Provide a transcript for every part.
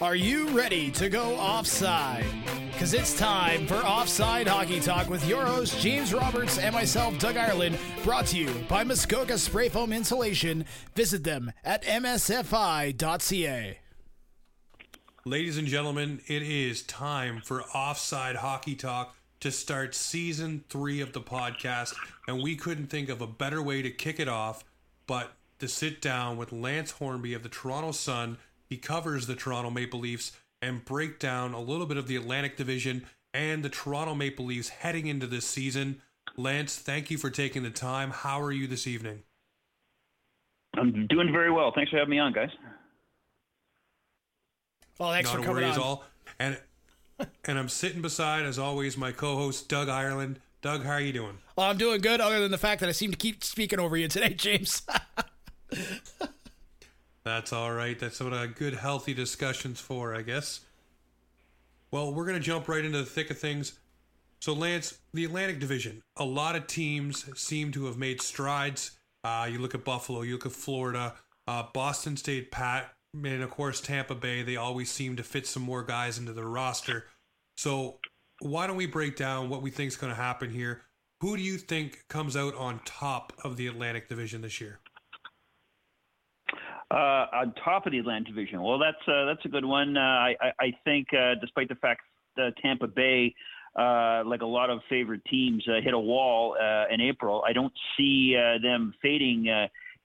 Are you ready to go offside? Because it's time for Offside Hockey Talk with your host, James Roberts, and myself, Doug Ireland, brought to you by Muskoka Spray Foam Insulation. Visit them at msfi.ca. Ladies and gentlemen, it is time for Offside Hockey Talk to start season three of the podcast, and we couldn't think of a better way to kick it off but to sit down with Lance Hornby of the Toronto Sun. He covers the Toronto Maple Leafs and break down a little bit of the Atlantic Division and the Toronto Maple Leafs heading into this season. Lance, thank you for taking the time. How are you this evening? I'm doing very well. Thanks for having me on, guys. Well, thanks Not for a coming worry at on. all. And and I'm sitting beside, as always, my co-host Doug Ireland. Doug, how are you doing? Well, I'm doing good, other than the fact that I seem to keep speaking over you today, James. That's all right. That's what a good, healthy discussion's for, I guess. Well, we're going to jump right into the thick of things. So, Lance, the Atlantic Division, a lot of teams seem to have made strides. Uh, you look at Buffalo, you look at Florida, uh, Boston State, pat, and of course, Tampa Bay, they always seem to fit some more guys into their roster. So, why don't we break down what we think is going to happen here? Who do you think comes out on top of the Atlantic Division this year? Uh, on top of the Atlantic Division, well, that's uh, that's a good one. Uh, I, I think, uh, despite the fact that Tampa Bay, uh, like a lot of favorite teams, uh, hit a wall in April, I don't see them fading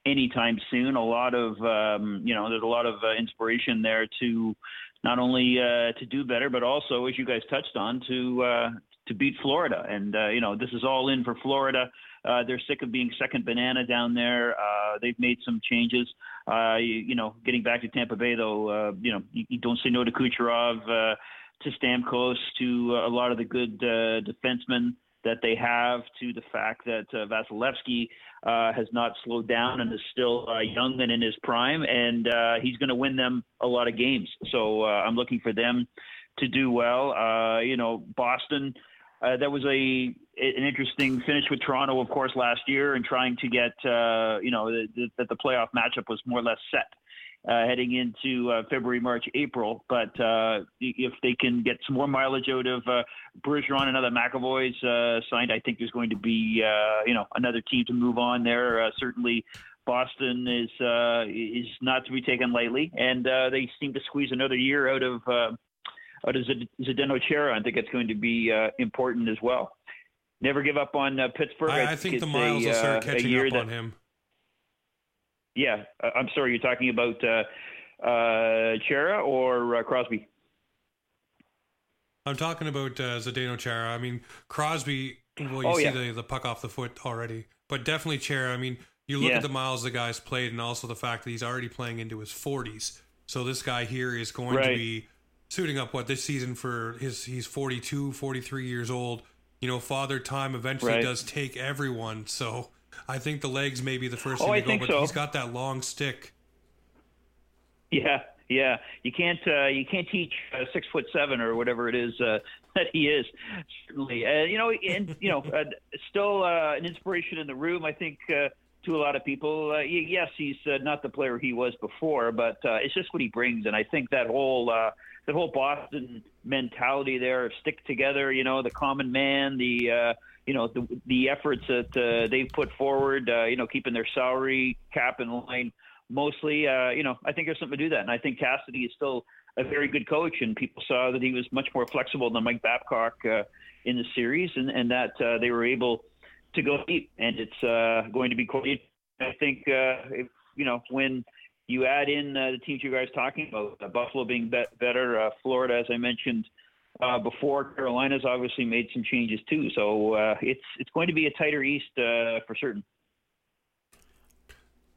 anytime soon. A lot of um, you know, there's a lot of inspiration there to not only to do better, but also, as you guys touched on, to to beat Florida. And you know, this is all in for Florida. They're sick of being second banana down there. They've made some changes. Uh, you, you know, getting back to Tampa Bay, though, uh, you know, you, you don't say no to Kucherov, uh, to Stamkos, to uh, a lot of the good uh, defensemen that they have, to the fact that uh, Vasilevskiy uh, has not slowed down and is still young and in his prime, and he's going to win them a lot of games. So I'm looking for them to do well. You know, Boston. Uh, that was a an interesting finish with Toronto, of course, last year, and trying to get uh, you know that the, the playoff matchup was more or less set uh, heading into uh, February, March, April. But uh, if they can get some more mileage out of uh, Bergeron and other McAvoy's uh, signed, I think there's going to be you know another team to move on there. Certainly. Boston is is not to be taken lightly, and they seem to squeeze another year out of out of Zd- Zdeno Chara. I think it's going to be uh, important as well. Never give up on uh, Pittsburgh. I, I think it's the miles a, will start uh, catching up that, on him. Yeah, uh, I'm sorry. You're talking about uh, uh, Chara or uh, Crosby? I'm talking about uh, Zdeno Chara. I mean, Crosby. Well, you Oh, see yeah. the the puck off the foot already, but definitely Chara. I mean, you look Yeah. at the miles the guy's played, and also the fact that he's already playing into his 40s. So this guy here is going to be suiting up what this season for his. He's 42, 43 years old. You know, father time eventually Right. does take everyone. So I think the legs may be the first Oh, thing I to go, think but so. he's got that long stick. Yeah, yeah. You can't uh, you can't teach uh, six foot seven or whatever it is uh, that he is. Certainly, uh, you know, and you know, uh, still uh, an inspiration in the room. I think uh, to a lot of people. Uh, yes, he's uh, not the player he was before, but uh, it's just what he brings, and I think that whole. Uh, that whole Boston mentality there, stick together, you know, the common man, the uh, you know the the efforts that uh, they've put forward, uh, you know, keeping their salary cap in line mostly. Uh, you know, I think there's something to do that, and I think Cassidy is still a very good coach, and people saw that he was much more flexible than Mike Babcock uh, in the series, and and that uh, they were able to go deep, and it's uh, going to be quite. I think uh, if, you know when you add in uh, the teams you guys talking about, uh, Buffalo being be- better, uh, Florida, as I mentioned uh, before, Carolina's obviously made some changes too. So it's it's going to be a tighter East for certain.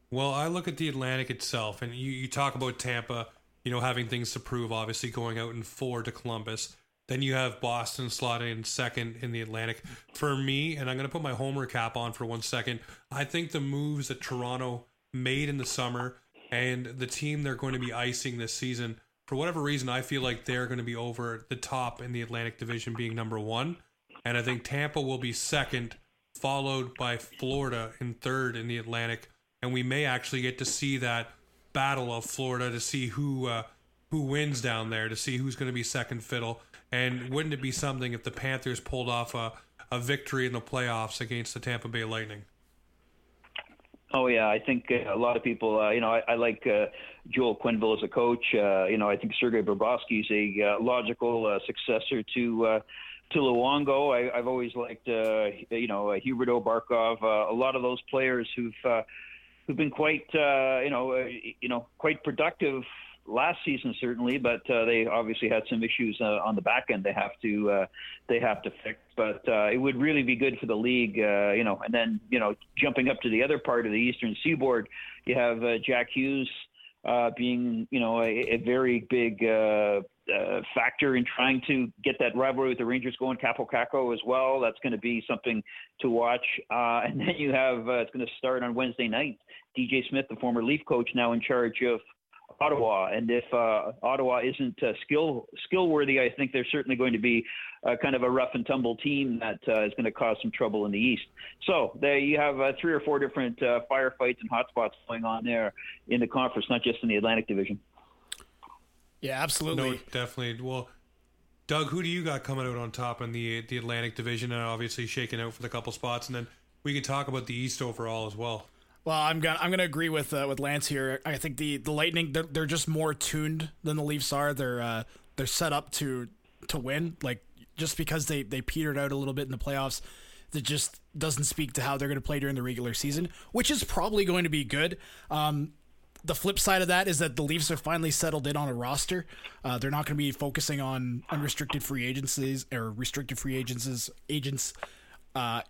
Well, I look at the Atlantic itself, and you, you talk about Tampa, you know, having things to prove, obviously going out in four to Columbus. Then you have Boston slotted in second in the Atlantic. For me, and I'm going to put my homer cap on for one second, I think the moves that Toronto made in the summer and the team they're going to be icing this season, for whatever reason, I feel like they're going to be over the top in the Atlantic Division being number one. And I think Tampa will be second, followed by Florida in third in the Atlantic. And we may actually get to see that battle of Florida to see who uh, who wins down there, to see who's going to be second fiddle. And wouldn't it be something if the Panthers pulled off a, a victory in the playoffs against the Tampa Bay Lightning? Oh yeah, I think uh, a lot of people. Uh, you know, I, I like uh, Joel Quenneville as a coach. Uh, you know, I think Sergei Bobrovsky is a uh, logical uh, successor to uh, to Luongo. I, I've always liked, uh, you know, uh, Huberdeau, Barkov, uh, a lot of those players who've uh, who've been quite, uh, you know, uh, you know, quite productive last season certainly, but uh, they obviously had some issues uh, on the back end. They have to uh, they have to fix. But uh, it would really be good for the league, uh, you know. And then you know, jumping up to the other part of the Eastern Seaboard, you have uh, Jack Hughes uh, being you know a, a very big uh, uh, factor in trying to get that rivalry with the Rangers going. Kaapo Kakko as well. That's going to be something to watch. Uh, and then you have uh, it's going to start on Wednesday night. DJ Smith, the former Leaf coach, now in charge of Ottawa. And if uh, Ottawa isn't uh, skill skill worthy, I think they're certainly going to be uh, kind of a rough and tumble team that uh, is going to cause some trouble in the East. So there you have uh, three or four different uh, firefights and hotspots going on there in the conference, not just in the Atlantic Division. Yeah, absolutely. No, definitely. Well, Doug, who do you got coming out on top in the the Atlantic Division? And obviously shaking out for the couple spots, and then we could talk about the East overall as well. Well, I'm gonna I'm gonna agree with uh, with Lance here. I think the the Lightning they're, they're just more tuned than the Leafs are. They're uh, they're set up to to win. Like just because they they petered out a little bit in the playoffs, that just doesn't speak to how they're going to play during the regular season, which is probably going to be good. Um, the flip side of that is that the Leafs are finally settled in on a roster. Uh, they're not going to be focusing on unrestricted free agencies or restricted free agents agents uh,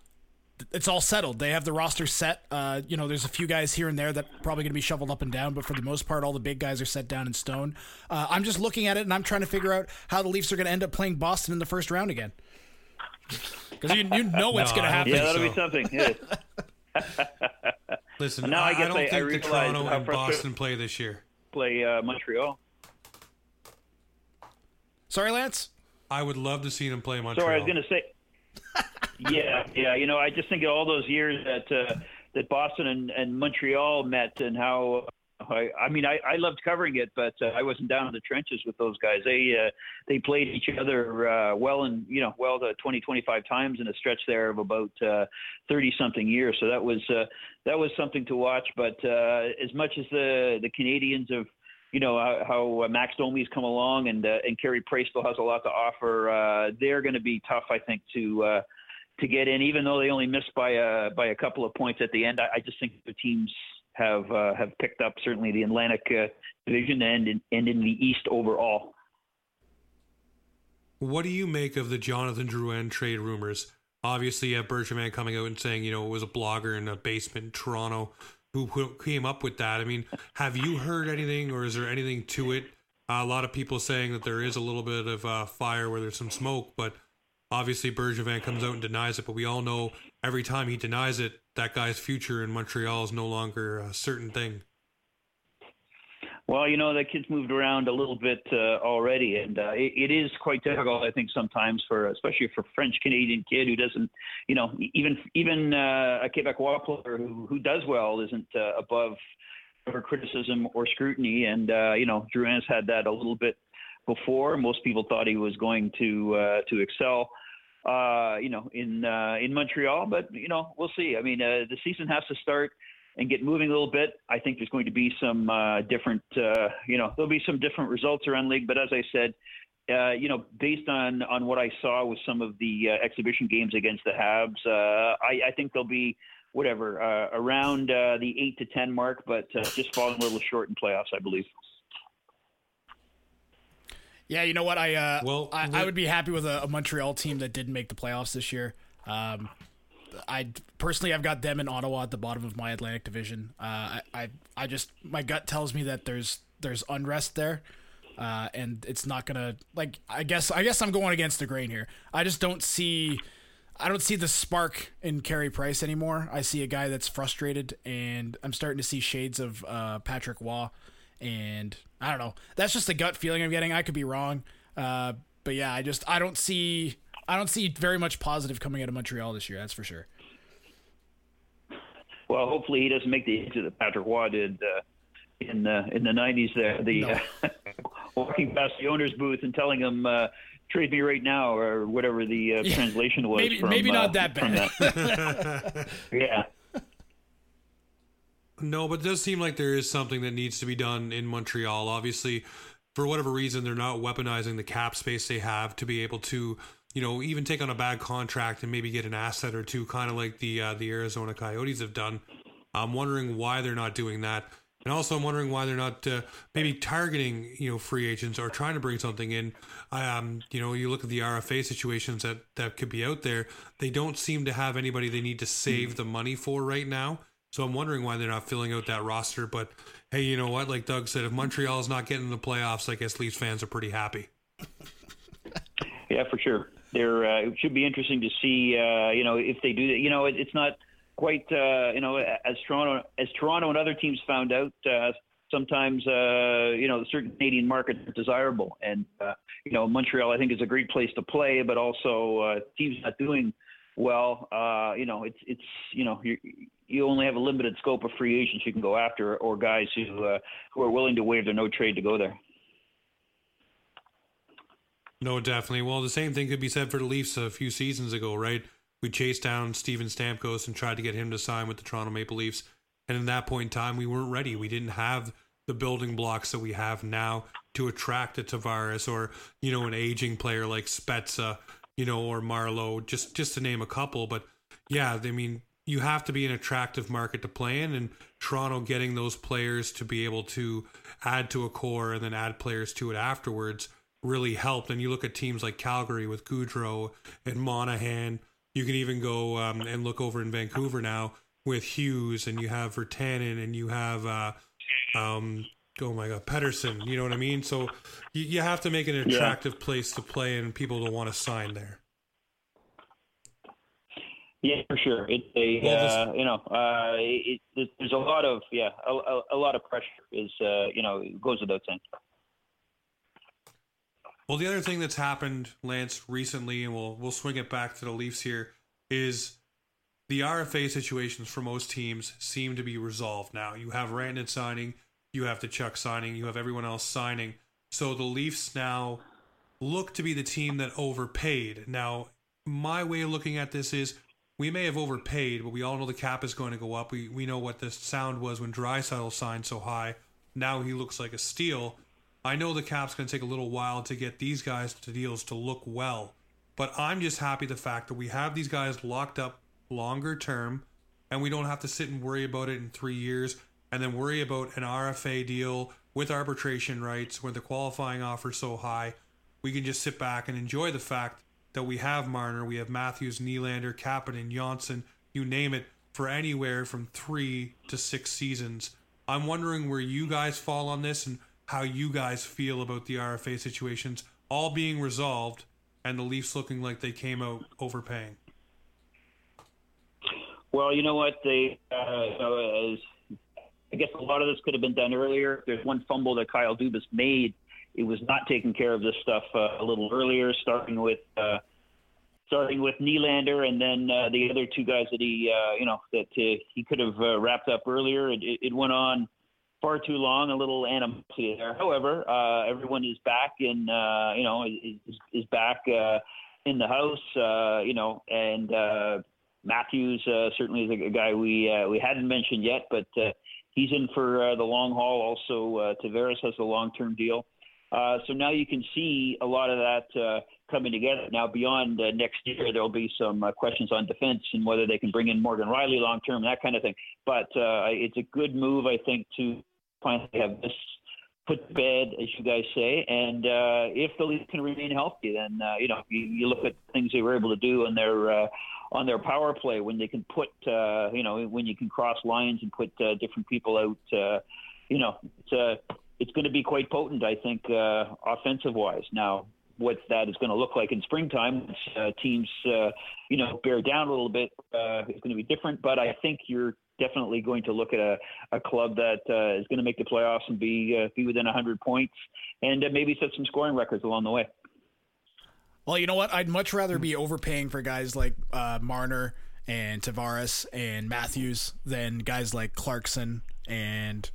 it's all settled. They have the roster set. Uh, you know, there's a few guys here and there that probably going to be shoveled up and down, but for the most part, all the big guys are set down in stone. Uh, I'm just looking at it and I'm trying to figure out how the Leafs are going to end up playing Boston in the first round again. Because you, you know what's No, going to happen. Yeah, that'll so. be something. Yeah. Listen, Now I I, I don't I- I think the Toronto and Boston play this year. Play uh, Montreal. Sorry, Lance. I would love to see them play Montreal. Sorry, I was going to say. Yeah, yeah. You know, I just think of all those years that uh, that Boston and, and Montreal met, and how. I, I mean, I, I loved covering it, but uh, I wasn't down in the trenches with those guys. They uh, they played each other uh, well, and you know, well to 20, 25 times in a stretch there of about thirty something years. So that was uh, that was something to watch. But uh, as much as the the Canadiens have you know how, how Max Domi's come along and uh, and Carey Price still has a lot to offer. Uh, they're going to be tough, I think, to uh, to get in, even though they only missed by a by a couple of points at the end. I, I just think the teams have uh, have picked up certainly the Atlantic uh, Division and in, and in the East overall. What do you make of the Jonathan Drouin trade rumors? Obviously, you have Bergevin coming out and saying, you know, it was a blogger in a basement in Toronto who, came up with that. I mean, have you heard anything, or is there anything to it? Uh, a lot of people saying that there is a little bit of uh, fire where there's some smoke, but obviously Bergevin comes out and denies it. But we all know every time he denies it, that guy's future in Montreal is no longer a certain thing. Well, you know, that kid's moved around a little bit uh, already, and uh, it, it is quite difficult, I think, sometimes for, especially for French Canadian kid who doesn't, you know, even even uh, a Quebecois player who who does well isn't uh, above for criticism or scrutiny, and uh, you know, Drouin's had that a little bit before. Most people thought he was going to uh, to excel. Uh, you know, in uh, in Montreal, but you know, we'll see. I mean, uh, the season has to start and get moving a little bit. I think there's going to be some uh, different, uh, you know, there'll be some different results around league. But as I said, uh, you know, based on on what I saw with some of the uh, exhibition games against the Habs, uh, I, I think they'll be whatever uh, around uh, the eight to ten mark, but uh, just falling a little short in playoffs, I believe. Yeah, you know what? I uh, Well, I, I would be happy with a, a Montreal team that didn't make the playoffs this year. Um, I personally, I've got them in Ottawa at the bottom of my Atlantic Division. Uh, I, I, I just my gut tells me that there's there's unrest there, uh, and it's not gonna like. I guess I guess I'm going against the grain here. I just don't see. I don't see the spark in Carey Price anymore. I see a guy that's frustrated, and I'm starting to see shades of uh, Patrick Roy. And I don't know. That's just the gut feeling I'm getting. I could be wrong, uh, but yeah, I just I don't see I don't see very much positive coming out of Montreal this year. That's for sure. Well, hopefully he doesn't make the exit that Patrick Roy did uh, in the in the '90s. There, the No. uh, walking past the owner's booth and telling him. Uh, Trade me right now, or whatever the uh, Yeah. translation was. Maybe from, maybe uh, not that bad. that. Yeah, No, but it does seem like there is something that needs to be done in Montreal. Obviously, for whatever reason, they're not weaponizing the cap space they have to be able to, you know, even take on a bad contract and maybe get an asset or two, kind of like the uh, the Arizona Coyotes have done. I'm wondering why they're not doing that, and also I'm wondering why they're not uh, maybe targeting, you know, free agents or trying to bring something in. Um, you know, you look at the RFA situations that that could be out there. They don't seem to have anybody they need to save the money for right now. So I'm wondering why they're not filling out that roster. But hey, you know what? Like Doug said, if Montreal's not getting in the playoffs, I guess Leafs fans are pretty happy. Yeah, for sure. There, uh, it should be interesting to see, uh, you know, if they do that. You know, it, it's not quite, uh, you know, as Toronto, as Toronto and other teams found out. Uh, sometimes, uh, you know, certain Canadian markets are desirable, and uh, you know, Montreal I think is a great place to play, but also uh, teams not doing well. Uh, you know, it's it's you know you you only have a limited scope of free agents you can go after, or guys who uh, who are willing to waive their no trade to go there. No, definitely. Well, the same thing could be said for the Leafs a few seasons ago, right? We chased down Steven Stamkos and tried to get him to sign with the Toronto Maple Leafs. And in that point in time, we weren't ready. We didn't have the building blocks that we have now to attract a Tavares or, you know, an aging player like Spezza, you know, or Marleau, just just to name a couple. But yeah, I mean, you have to be an attractive market to play in, and Toronto getting those players to be able to add to a core and then add players to it afterwards really helped. And you look at teams like Calgary with Gaudreau and Monahan. You can even go um, and look over in Vancouver now with Hughes, and you have Virtanen, and you have uh, um, oh my god, Pettersson. You know what I mean? So you, you have to make it an Yeah. attractive place to play, and people to want to sign there. Yeah, for sure. It's a Well, this- uh, you know uh, it, it, there's a lot of yeah a, a, a lot of pressure is uh, you know it goes without saying. Well, the other thing that's happened, Lance, recently, and we'll we'll swing it back to the Leafs here, is the RFA situations for most teams seem to be resolved now. You have Rantanen signing, you have Tkachuk signing, you have everyone else signing. So the Leafs now look to be the team that overpaid. Now, my way of looking at this is we may have overpaid, but we all know the cap is going to go up. We we know what the sound was when Draisaitl signed so high. Now he looks like a steal. I know the cap's going to take a little while to get these guys to deals to look well, but I'm just happy the fact that we have these guys locked up longer term, and we don't have to sit and worry about it in three years, and then worry about an RFA deal with arbitration rights where the qualifying offer so high. We can just sit back and enjoy the fact that we have Marner, we have Matthews, Nylander, Kapanen, Johnson, you name it, for anywhere from three to six seasons. I'm wondering where you guys fall on this and how you guys feel about the RFA situations all being resolved and the Leafs looking like they came out overpaying. Well, you know what they uh, I guess a lot of this could have been done earlier. There's one fumble that Kyle Dubas made. It was not taking care of this stuff uh, a little earlier, starting with. Uh, starting with Nylander and then uh, the other two guys that he, uh, you know, that uh, he could have uh, wrapped up earlier. It, it went on far too long, a little animosity there. However, uh, everyone is back in, uh, you know, is, is back uh, in the house, uh, you know, and uh, Matthews uh, certainly is a, guy we we hadn't mentioned yet, but he's in for the long haul. Also, Tavares has a long term deal. So now you can see a lot of that coming together. Now, beyond next year, there'll be some questions on defense and whether they can bring in Morgan Rielly long term, that kind of thing. But it's a good move, I think, to finally have this put to bed, as you guys say. And uh, if the Leafs can remain healthy, then uh, you know you, you look at things they were able to do on their uh, on their power play when they can put uh, you know when you can cross lines and put uh, different people out. Uh, you know, it's it's going to be quite potent, I think, offensive wise. Now, what that is going to look like in springtime, teams, you know, bear down a little bit, uh, is going to be different. But I think you're definitely going to look at a, a club that uh, is going to make the playoffs and be uh, be within 100 points, and uh, maybe set some scoring records along the way. Well, you know what? I'd much rather be overpaying for guys like uh, Marner and Tavares and Matthews than guys like Clarkson and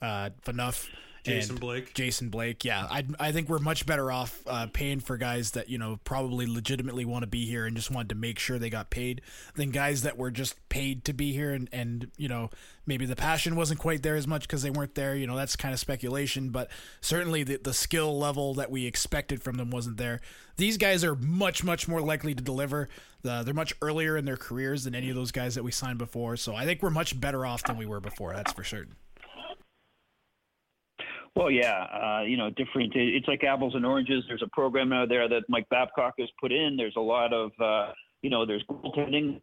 uh, Phaneuf Jason Blake. Jason Blake, yeah, I I think we're much better off uh, paying for guys that you know probably legitimately want to be here and just wanted to make sure they got paid than guys that were just paid to be here and and you know maybe the passion wasn't quite there as much because they weren't there. You know that's kind of speculation, but certainly the the skill level that we expected from them wasn't there. These guys are much much more likely to deliver. Uh, they're much earlier in their careers than any of those guys that we signed before, so I think we're much better off than we were before. That's for certain. Well, yeah, uh, you know, different. It's like apples and oranges. There's a program out there that Mike Babcock has put in. There's a lot of, uh, you know, there's goaltending.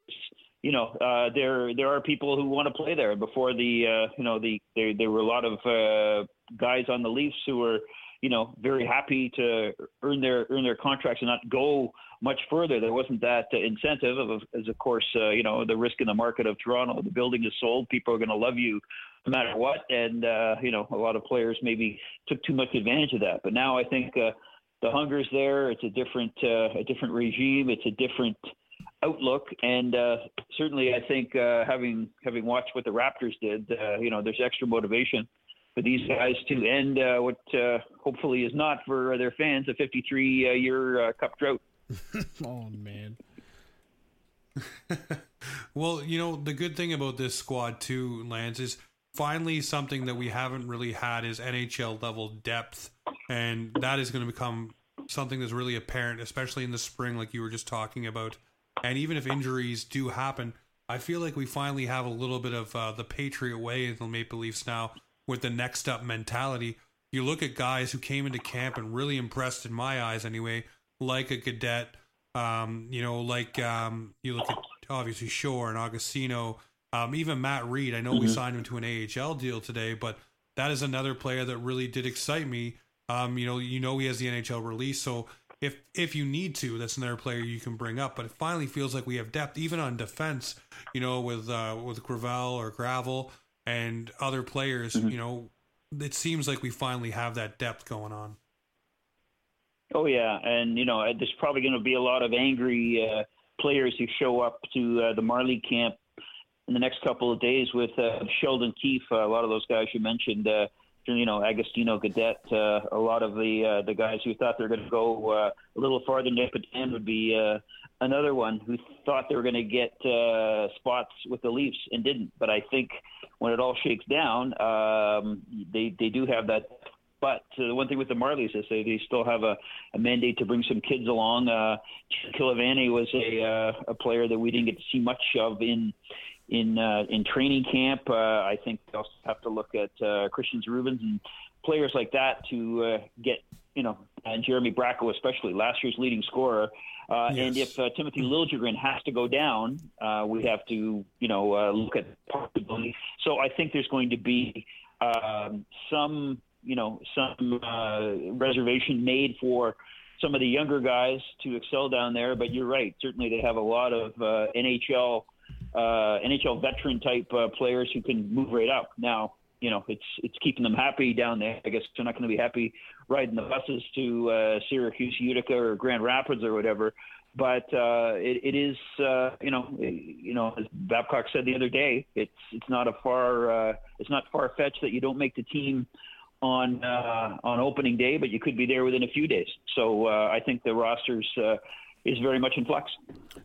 You know, uh, there there are people who want to play there. Before the, uh, you know, the there there were a lot of uh, guys on the Leafs who were, you know, very happy to earn their earn their contracts and not go much further. There wasn't that incentive, of, as of course, uh, you know, the risk in the market of Toronto. The building is sold. People are going to love you no matter what. And uh, you know, a lot of players maybe took too much advantage of that. But now I think uh, the hunger's there. It's a different uh, a different regime. It's a different outlook. And uh, certainly, I think uh, having having watched what the Raptors did, uh, you know, there's extra motivation for these guys to end uh, what uh, hopefully is not for their fans a 53 uh, year uh, cup drought. oh man. well, you know the good thing about this squad too, Lance, is finally something that we haven't really had is NHL level depth, and that is going to become something that's really apparent, especially in the spring, like you were just talking about. And even if injuries do happen, I feel like we finally have a little bit of uh, the Patriot way in the Maple Leafs now with the next up mentality. You look at guys who came into camp and really impressed, in my eyes anyway, like a Gaudette. um, you know, like um, you look at obviously Shore and Agostino, um, even Matt Read, I know mm-hmm. we signed him to an AHL deal today, but that is another player that really did excite me. Um, you know, you know he has the NHL release, so if if you need to, that's another player you can bring up. But it finally feels like we have depth, even on defense. You know, with uh, with Gravel or Gravel and other players. Mm-hmm. You know, it seems like we finally have that depth going on. Oh yeah, and you know, there's probably going to be a lot of angry uh, players who show up to uh, the Marley camp in the next couple of days with uh, Sheldon Keefe. Uh, a lot of those guys you mentioned, uh, you know, Agostino Gaudette, uh, a lot of the uh, the guys who thought they were going to go uh, a little farther than Petan would be uh, another one who thought they were going to get uh, spots with the Leafs and didn't. But I think when it all shakes down, um, they they do have that but uh, the one thing with the Marlies is they, they still have a, a mandate to bring some kids along. Uh, Kilovani was a, uh, a player that we didn't get to see much of in in uh, in training camp. Uh, I think they also have to look at uh, Kristians Rubins and players like that to uh, get you know and Jeremy Bracco especially last year's leading scorer. Uh, yes. And if uh, Timothy Liljegren has to go down, uh, we have to you know uh, look at possibility. So I think there's going to be um, some you know some uh, reservation made for some of the younger guys to excel down there. But you're right. Certainly, they have a lot of uh, NHL uh, NHL veteran type uh, players who can move right up. Now, you know, it's it's keeping them happy down there. I guess they're not going to be happy riding the buses to uh, Syracuse, Utica, or Grand Rapids or whatever. But uh, it, it is, uh, you know, you know, as Babcock said the other day, it's it's not a far uh, it's not far fetched that you don't make the team on uh, on opening day, but you could be there within a few days. So uh, I think the rosters uh, is very much in flux.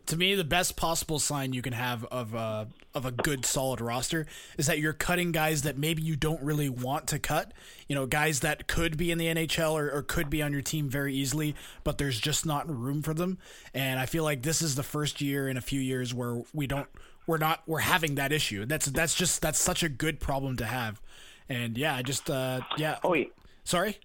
To me, the best possible sign you can have of a of a good solid roster is that you're cutting guys that maybe you don't really want to cut. You know, guys that could be in the NHL or, or could be on your team very easily, but there's just not room for them. And I feel like this is the first year in a few years where we don't we're not we're having that issue. That's that's just that's such a good problem to have. And yeah, I just uh yeah. Oh, wait. Sorry.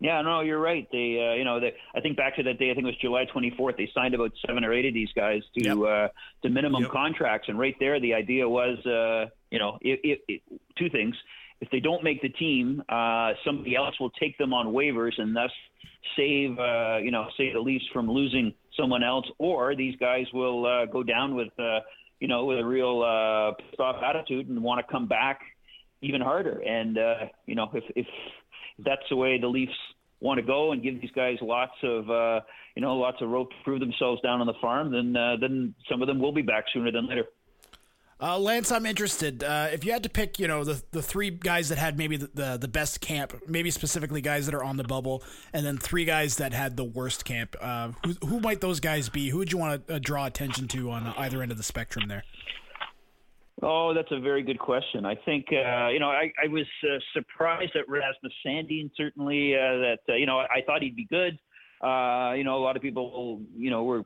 Yeah, no, you're right. They, uh, you know, they, I think back to that day. I think it was July 24th. They signed about seven or eight of these guys to yep. uh, to minimum yep. contracts, and right there, the idea was, uh, you know, it, it, it, two things: if they don't make the team, uh, somebody else will take them on waivers, and thus save, uh, you know, save the Leafs from losing someone else, or these guys will uh, go down with, uh, you know, with a real uh, pissed off attitude and want to come back even harder. And uh, you know, if if that's the way the Leafs want to go and give these guys lots of uh, you know lots of rope to prove themselves down on the farm, then uh, then some of them will be back sooner than later. Uh, Lance, I'm interested. Uh, if you had to pick, you know, the the three guys that had maybe the, the, the best camp, maybe specifically guys that are on the bubble, and then three guys that had the worst camp, uh, who, who might those guys be? Who would you want to uh, draw attention to on either end of the spectrum there? Oh, that's a very good question. I think uh, you know I, I was uh, surprised at Rasmus Sandin. Certainly, uh, that uh, you know I thought he'd be good. Uh, you know, a lot of people you know were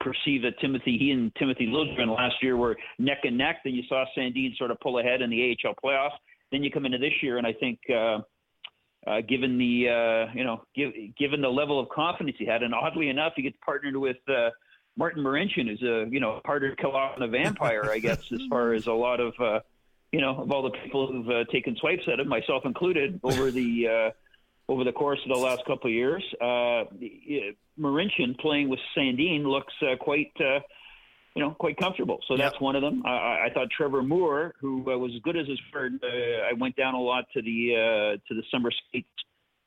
perceived that Timothy he and Timothy Liljegren last year were neck and neck. Then you saw Sandin sort of pull ahead in the AHL playoffs. Then you come into this year, and I think. Uh, given the you know give, given the level of confidence he had, and oddly enough, he gets partnered with Martin Marincin is a you know harder to kill off than a vampire, I guess, as far as a lot of uh, you know of all the people who've uh, taken swipes at him, myself included, over the uh, over the course of the last couple of years. Uh, Marincin playing with Sandin looks uh, quite. Uh, you know, quite comfortable. So that's one of them. I, I thought Trevor Moore, who uh, was as good as his friend, uh, I went down a lot to the uh, to the summer skates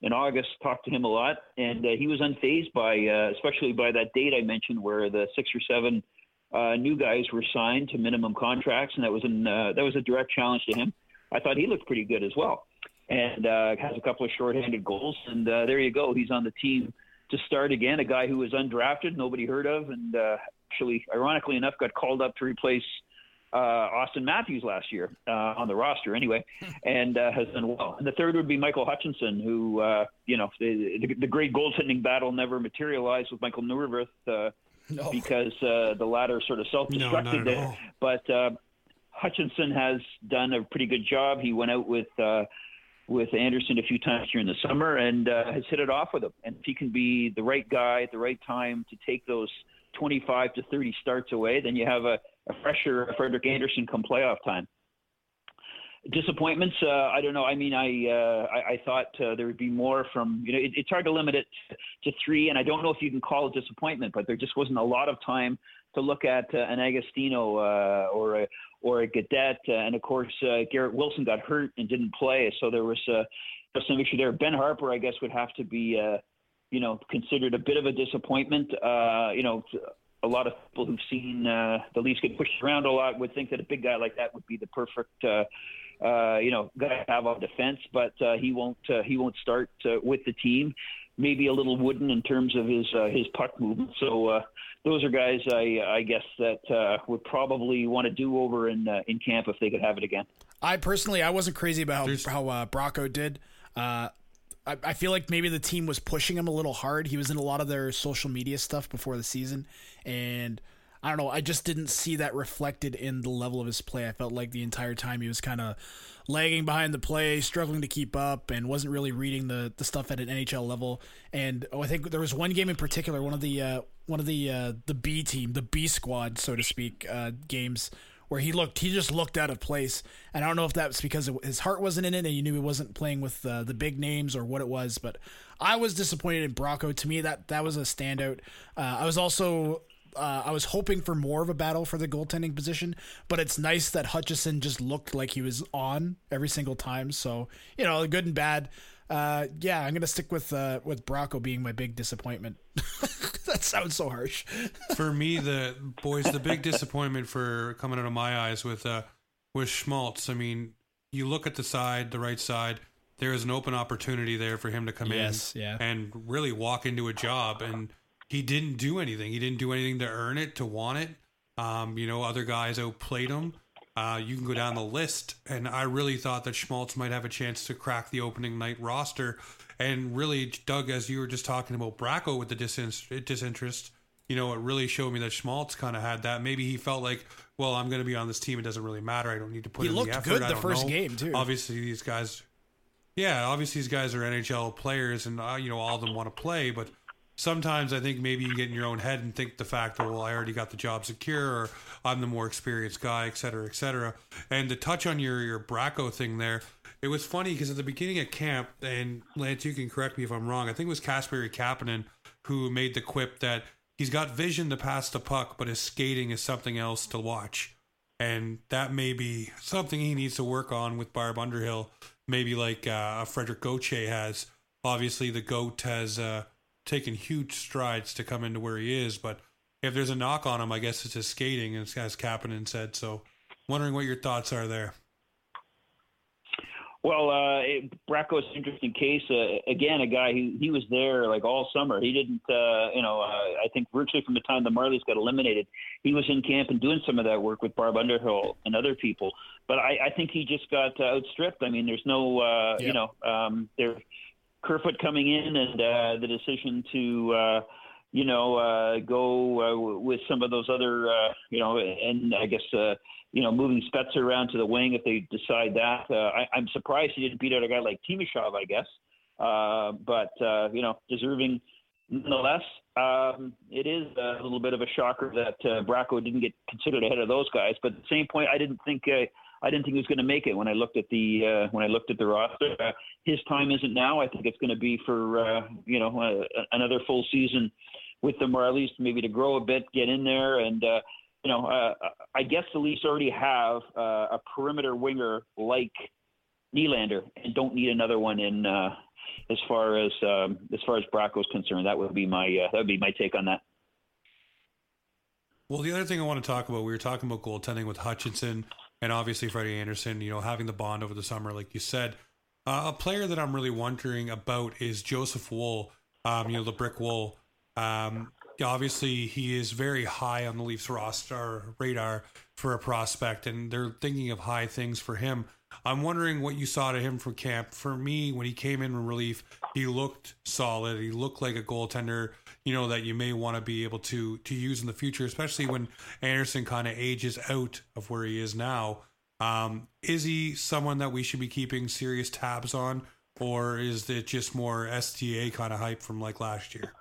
in August, talked to him a lot, and uh, he was unfazed by, uh, especially by that date I mentioned, where the six or seven uh, new guys were signed to minimum contracts, and that was an uh, that was a direct challenge to him. I thought he looked pretty good as well, and uh, has a couple of shorthanded goals, and uh, there you go. He's on the team to start again. A guy who was undrafted, nobody heard of, and actually, ironically enough, got called up to replace uh, Auston Matthews last year uh, on the roster anyway, and uh, has done well. And the third would be Michael Hutchinson, who uh, you know the, the, the great goaltending battle never materialized with Michael Neuvirth uh, no. because uh, the latter sort of self-destructed no, there. But uh, Hutchinson has done a pretty good job. He went out with. Uh, with Andersen a few times during the summer and uh, has hit it off with him. And if he can be the right guy at the right time to take those 25 to 30 starts away, then you have a, a fresher Frederik Andersen come playoff time. Disappointments, uh, I don't know. I mean, I uh, I, I, thought uh, there would be more from you know. It, it's hard to limit it to three, and I don't know if you can call it disappointment, but there just wasn't a lot of time to look at uh, an Agostino uh, or a or a Gaudette, uh, and of course Garrett Wilson got hurt and didn't play, so there was some issue there. Ben Harpur, I guess, would have to be you know considered a bit of a disappointment. you know, a lot of people who've seen uh, the Leafs get pushed around a lot would think that a big guy like that would be the perfect, uh, uh, you know, guy to have on defense. But uh, he won't. Uh, he won't start uh, with the team. Maybe a little wooden in terms of his uh, his puck movement. So uh, those are guys I I guess that uh, would probably want to do over in uh, in camp if they could have it again. I personally I wasn't crazy about how, how uh, Bracco did. Uh, I, I feel like maybe the team was pushing him a little hard. He was in a lot of their social media stuff before the season, and I don't know. I just didn't see that reflected in the level of his play. I felt like the entire time he was kind of lagging behind the play, struggling to keep up, and wasn't really reading the, the stuff at an NHL level. And oh, I think there was one game in particular, one of the uh, one of the uh, the B team, the B squad, so to speak, uh, games where he looked he just looked out of place and i don't know if that's because his heart wasn't in it and he knew he wasn't playing with uh, the big names or what it was but i was disappointed in bracco to me that that was a standout uh, i was also uh, I was hoping for more of a battle for the goaltending position, but it's nice that Hutchinson just looked like he was on every single time. So you know, good and bad. Uh, yeah, I'm gonna stick with uh, with Bracco being my big disappointment. that sounds so harsh. for me, the boys, the big disappointment for coming out of my eyes with uh, with Schmaltz. I mean, you look at the side, the right side. There is an open opportunity there for him to come yes, in yeah. and really walk into a job, and he didn't do anything. He didn't do anything to earn it, to want it. Um, you know, other guys outplayed him. Uh, you can go down the list, and I really thought that Schmaltz might have a chance to crack the opening night roster. And really, Doug, as you were just talking about Bracco with the disinterest, you know, it really showed me that Schmaltz kind of had that. Maybe he felt like, well, I'm going to be on this team. It doesn't really matter. I don't need to put he in looked the effort. good the first know. game too. Obviously, these guys, yeah, obviously these guys are NHL players, and uh, you know all of them want to play, but sometimes I think maybe you get in your own head and think the fact that well I already got the job secure or I'm the more experienced guy, et cetera, et cetera. And to touch on your your Bracco thing there, it was funny because at the beginning of camp, and Lance, you can correct me if I'm wrong. I think it was Kasperi Kapanen who made the quip that he's got vision to pass the puck, but his skating is something else to watch. And that may be something he needs to work on with Barb Underhill, maybe like uh, Frederik Gauthier has. Obviously, the goat has uh, taken huge strides to come into where he is. But if there's a knock on him, I guess it's his skating, as, as Kapanen said. So wondering what your thoughts are there. Well, uh, it, Bracco's an interesting case. Uh, again, a guy who he was there like all summer. He didn't, uh, you know, uh, I think virtually from the time the Marlies got eliminated, he was in camp and doing some of that work with Barb Underhill and other people. But I, I think he just got uh, outstripped. I mean, there's no, uh, yep. you know, um, there, Kerfoot coming in and uh, the decision to. Uh, you know, uh, go uh, with some of those other, uh, you know, and I guess uh, you know, moving Spezza around to the wing if they decide that. Uh, I, I'm surprised he didn't beat out a guy like Timashov, I guess. Uh, but, uh, you know, deserving nonetheless. Um, it is a little bit of a shocker that uh, Bracco didn't get considered ahead of those guys. But at the same point, I didn't think uh, I didn't think he was going to make it when I looked at the uh, when I looked at the roster. Uh, his time isn't now. I think it's going to be for you know another full season with the Marlies, maybe to grow a bit, get in there, and uh, you know, uh, I guess the Leafs already have uh, a perimeter winger like Nylander and don't need another one in uh, as far as um, as far as Bracco's concerned. That would be my uh, that would be my take on that. Well, the other thing I want to talk about, we were talking about goaltending with Hutchinson and obviously Freddie Andersen. You know, having the bond over the summer, like you said. Uh, a player that I'm really wondering about is Joseph Woll. Um, you know, the brick Woll. Um, obviously he is very high on the Leafs roster radar for a prospect, and they're thinking of high things for him. I'm wondering what you saw to him from camp. For me, when he came in relief, he looked solid. He looked like a goaltender, you know, that you may want to be able to to use in the future, especially when Andersen kind of ages out of where he is now. Um, is he someone that we should be keeping serious tabs on, or is it just more STA kind of hype from like last year?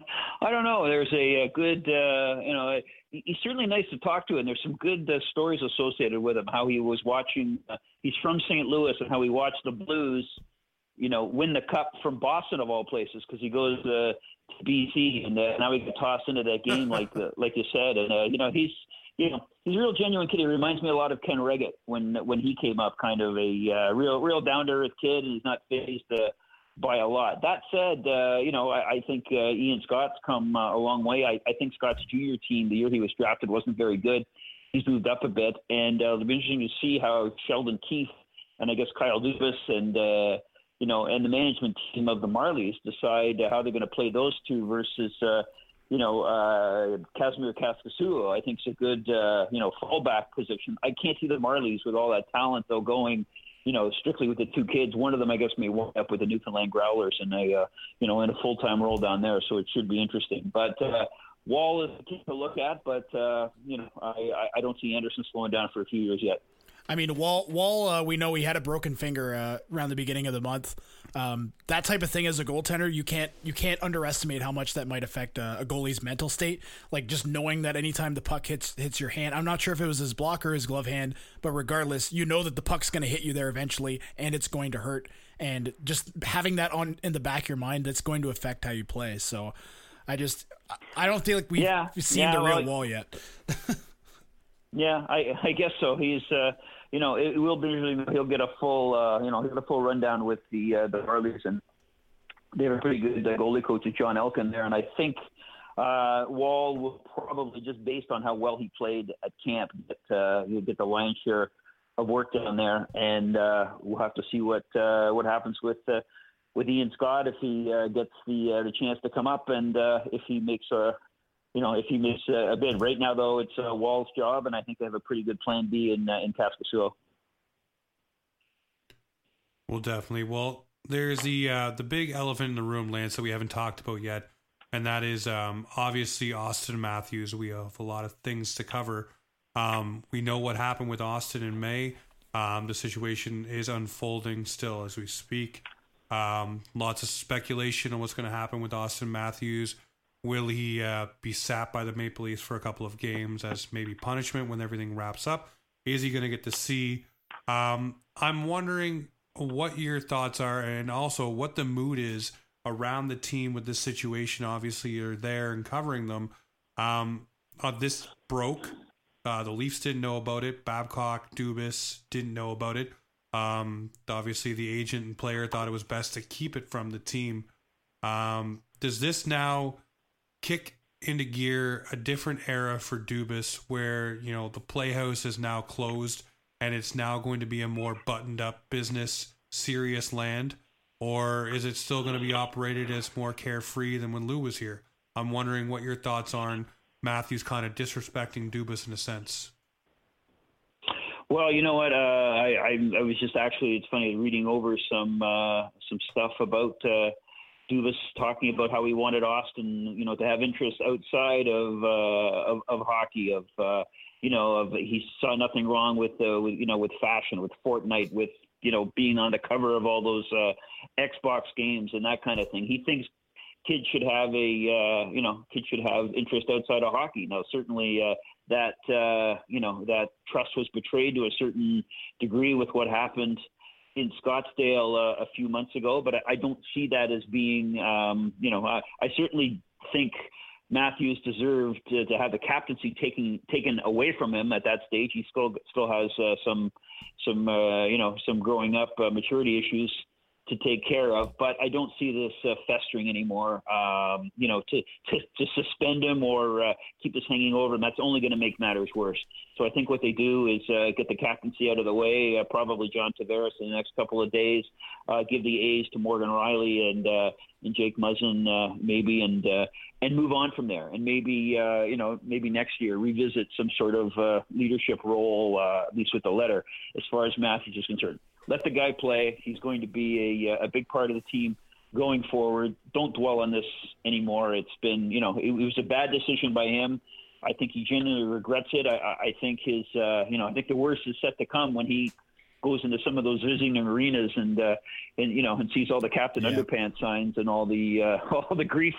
I don't know. There's a, a good, uh, you know, he's certainly nice to talk to, and there's some good uh, stories associated with him. How he was watching. Uh, he's from St. Louis, and how he watched the Blues, you know, win the cup from Boston of all places, because he goes uh, to BC, and uh, now he got tossed into that game, like the, like you said, and uh, you know, he's. You know, he's a real genuine kid. He reminds me a lot of Ken Wregget when when he came up, kind of a uh, real real down to earth kid, and he's not phased uh, by a lot. That said, uh, you know, I, I think uh, Ian Scott's come uh, a long way. I, I think Scott's junior team, the year he was drafted, wasn't very good. He's moved up a bit, and uh, it'll be interesting to see how Sheldon Keefe and I guess Kyle Dubas and uh, you know and the management team of the Marlies decide how they're going to play those two versus. Uh, you know, uh, Kasimir Kaskisuo, I think, is a good, uh, you know, fallback position. I can't see the Marlies with all that talent, though, going you know, strictly with the two kids. One of them, I guess, may wind up with the Newfoundland Growlers and a, uh, you know, in a full time role down there. So it should be interesting. But uh, Woll is a team to look at, but uh, you know, I, I don't see Andersen slowing down for a few years yet. I mean, Woll, Woll uh, we know he had a broken finger uh, around the beginning of the month. Um, that type of thing as a goaltender, you can't you can't underestimate how much that might affect a, a, goalie's mental state. Like just knowing that anytime the puck hits hits your hand, I'm not sure if it was his block or his glove hand, but regardless, you know that the puck's going to hit you there eventually, and it's going to hurt. And just having that on in the back of your mind, that's going to affect how you play. So, I just I don't feel like we've, yeah, seen yeah, the real well, Woll yet. yeah, I I guess so. He's. Uh, you know, it will be he'll get a full, uh, you know, he'll get a full rundown with the uh, the Marlies, and they have a pretty good uh, goalie coach, John Elkin, there, and I think uh, Woll will probably just based on how well he played at camp, get uh, he'll get the lion's share of work down there, and uh, we'll have to see what uh, what happens with. Uh, with Ian Scott, if he uh, gets the uh, the chance to come up, and uh, if he makes a you know, if he makes a, bid. Right now, though, it's uh, Woll's job, and I think they have a pretty good plan B in uh, in Kaskisuo. Well, definitely. Well, there's the uh, the big elephant in the room, Lance, that we haven't talked about yet, and that is um, obviously Auston Matthews. We have a lot of things to cover. Um, we know what happened with Auston in May. Um, the situation is unfolding still as we speak. Um, lots of speculation on what's going to happen with Auston Matthews. Will he uh, be sapped by the Maple Leafs for a couple of games as maybe punishment when everything wraps up? Is he going to get to see? Um, I'm wondering what your thoughts are and also what the mood is around the team with this situation. Obviously, you're there and covering them. Um, uh, this broke. Uh, the Leafs didn't know about it. Babcock, Dubas didn't know about it. Um, obviously, the agent and player thought it was best to keep it from the team. Um, does this now kick into gear a different era for Dubas where, you know, the playhouse is now closed and it's now going to be a more buttoned up business, serious land? Or is it still going to be operated as more carefree than when Lou was here? I'm wondering what your thoughts are on Matthews kind of disrespecting Dubas in a sense. Well, you know what? Uh, I, I, I was just actually it's funny reading over some uh, some stuff about uh, Dubas talking about how he wanted Auston, you know, to have interests outside of uh, of, of hockey. Of uh, you know, of he saw nothing wrong with, uh, with you know with fashion, with Fortnite, with you know being on the cover of all those uh, Xbox games and that kind of thing. He thinks kids should have a uh, you know kids should have interest outside of hockey. Now, certainly uh, that uh, you know that trust was betrayed to a certain degree with what happened in Scottsdale uh, a few months ago, but I, I don't see that as being um, you know I, I certainly think. Matthews deserved to, to, have the captaincy taken taken away from him at that stage. He still still has uh, some some uh, you know some growing up uh, maturity issues to take care of. But I don't see this uh, festering anymore. Um, you know, to, to, to suspend him or uh, keep this hanging over him, that's only going to make matters worse. So I think what they do is uh, get the captaincy out of the way, uh, probably John Tavares in the next couple of days, uh, give the A's to Morgan Rielly and uh, and Jake Muzzin maybe, and and move on from there. And maybe you know maybe next year revisit some sort of leadership role, at least with the letter, as far as Matthews is concerned let the guy play. He's going to be a, a big part of the team going forward. Don't dwell on this anymore. It's been, you know, it, it was a bad decision by him. I think he genuinely regrets it. I, I think his, uh, you know, I think the worst is set to come when he goes into some of those visiting arenas and uh, and you know and sees all the Captain yeah. Underpants signs and all the uh, all the grief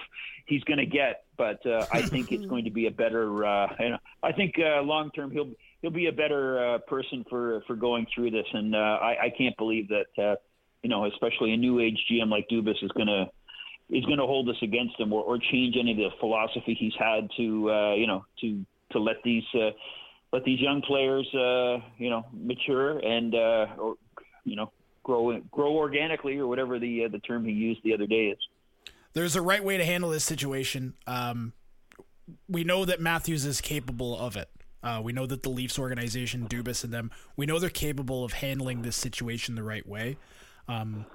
he's going to get. But uh, I think it's going to be a better. Uh, you know, I think uh, long term he'll he'll be a better uh, person for for going through this. And uh, I, I can't believe that uh, you know, especially a new age GM like Dubas is to is to hold this against him or, or change any of the philosophy he's had to uh, you know to to let these uh, let these young players uh, you know mature and uh, or you know grow grow organically or whatever the uh, the term he used the other day is. There's a right way to handle this situation. Um, we know that Matthews is capable of it. Uh, we know that the Leafs organization, Dubas and them, we know they're capable of handling this situation the right way. Um,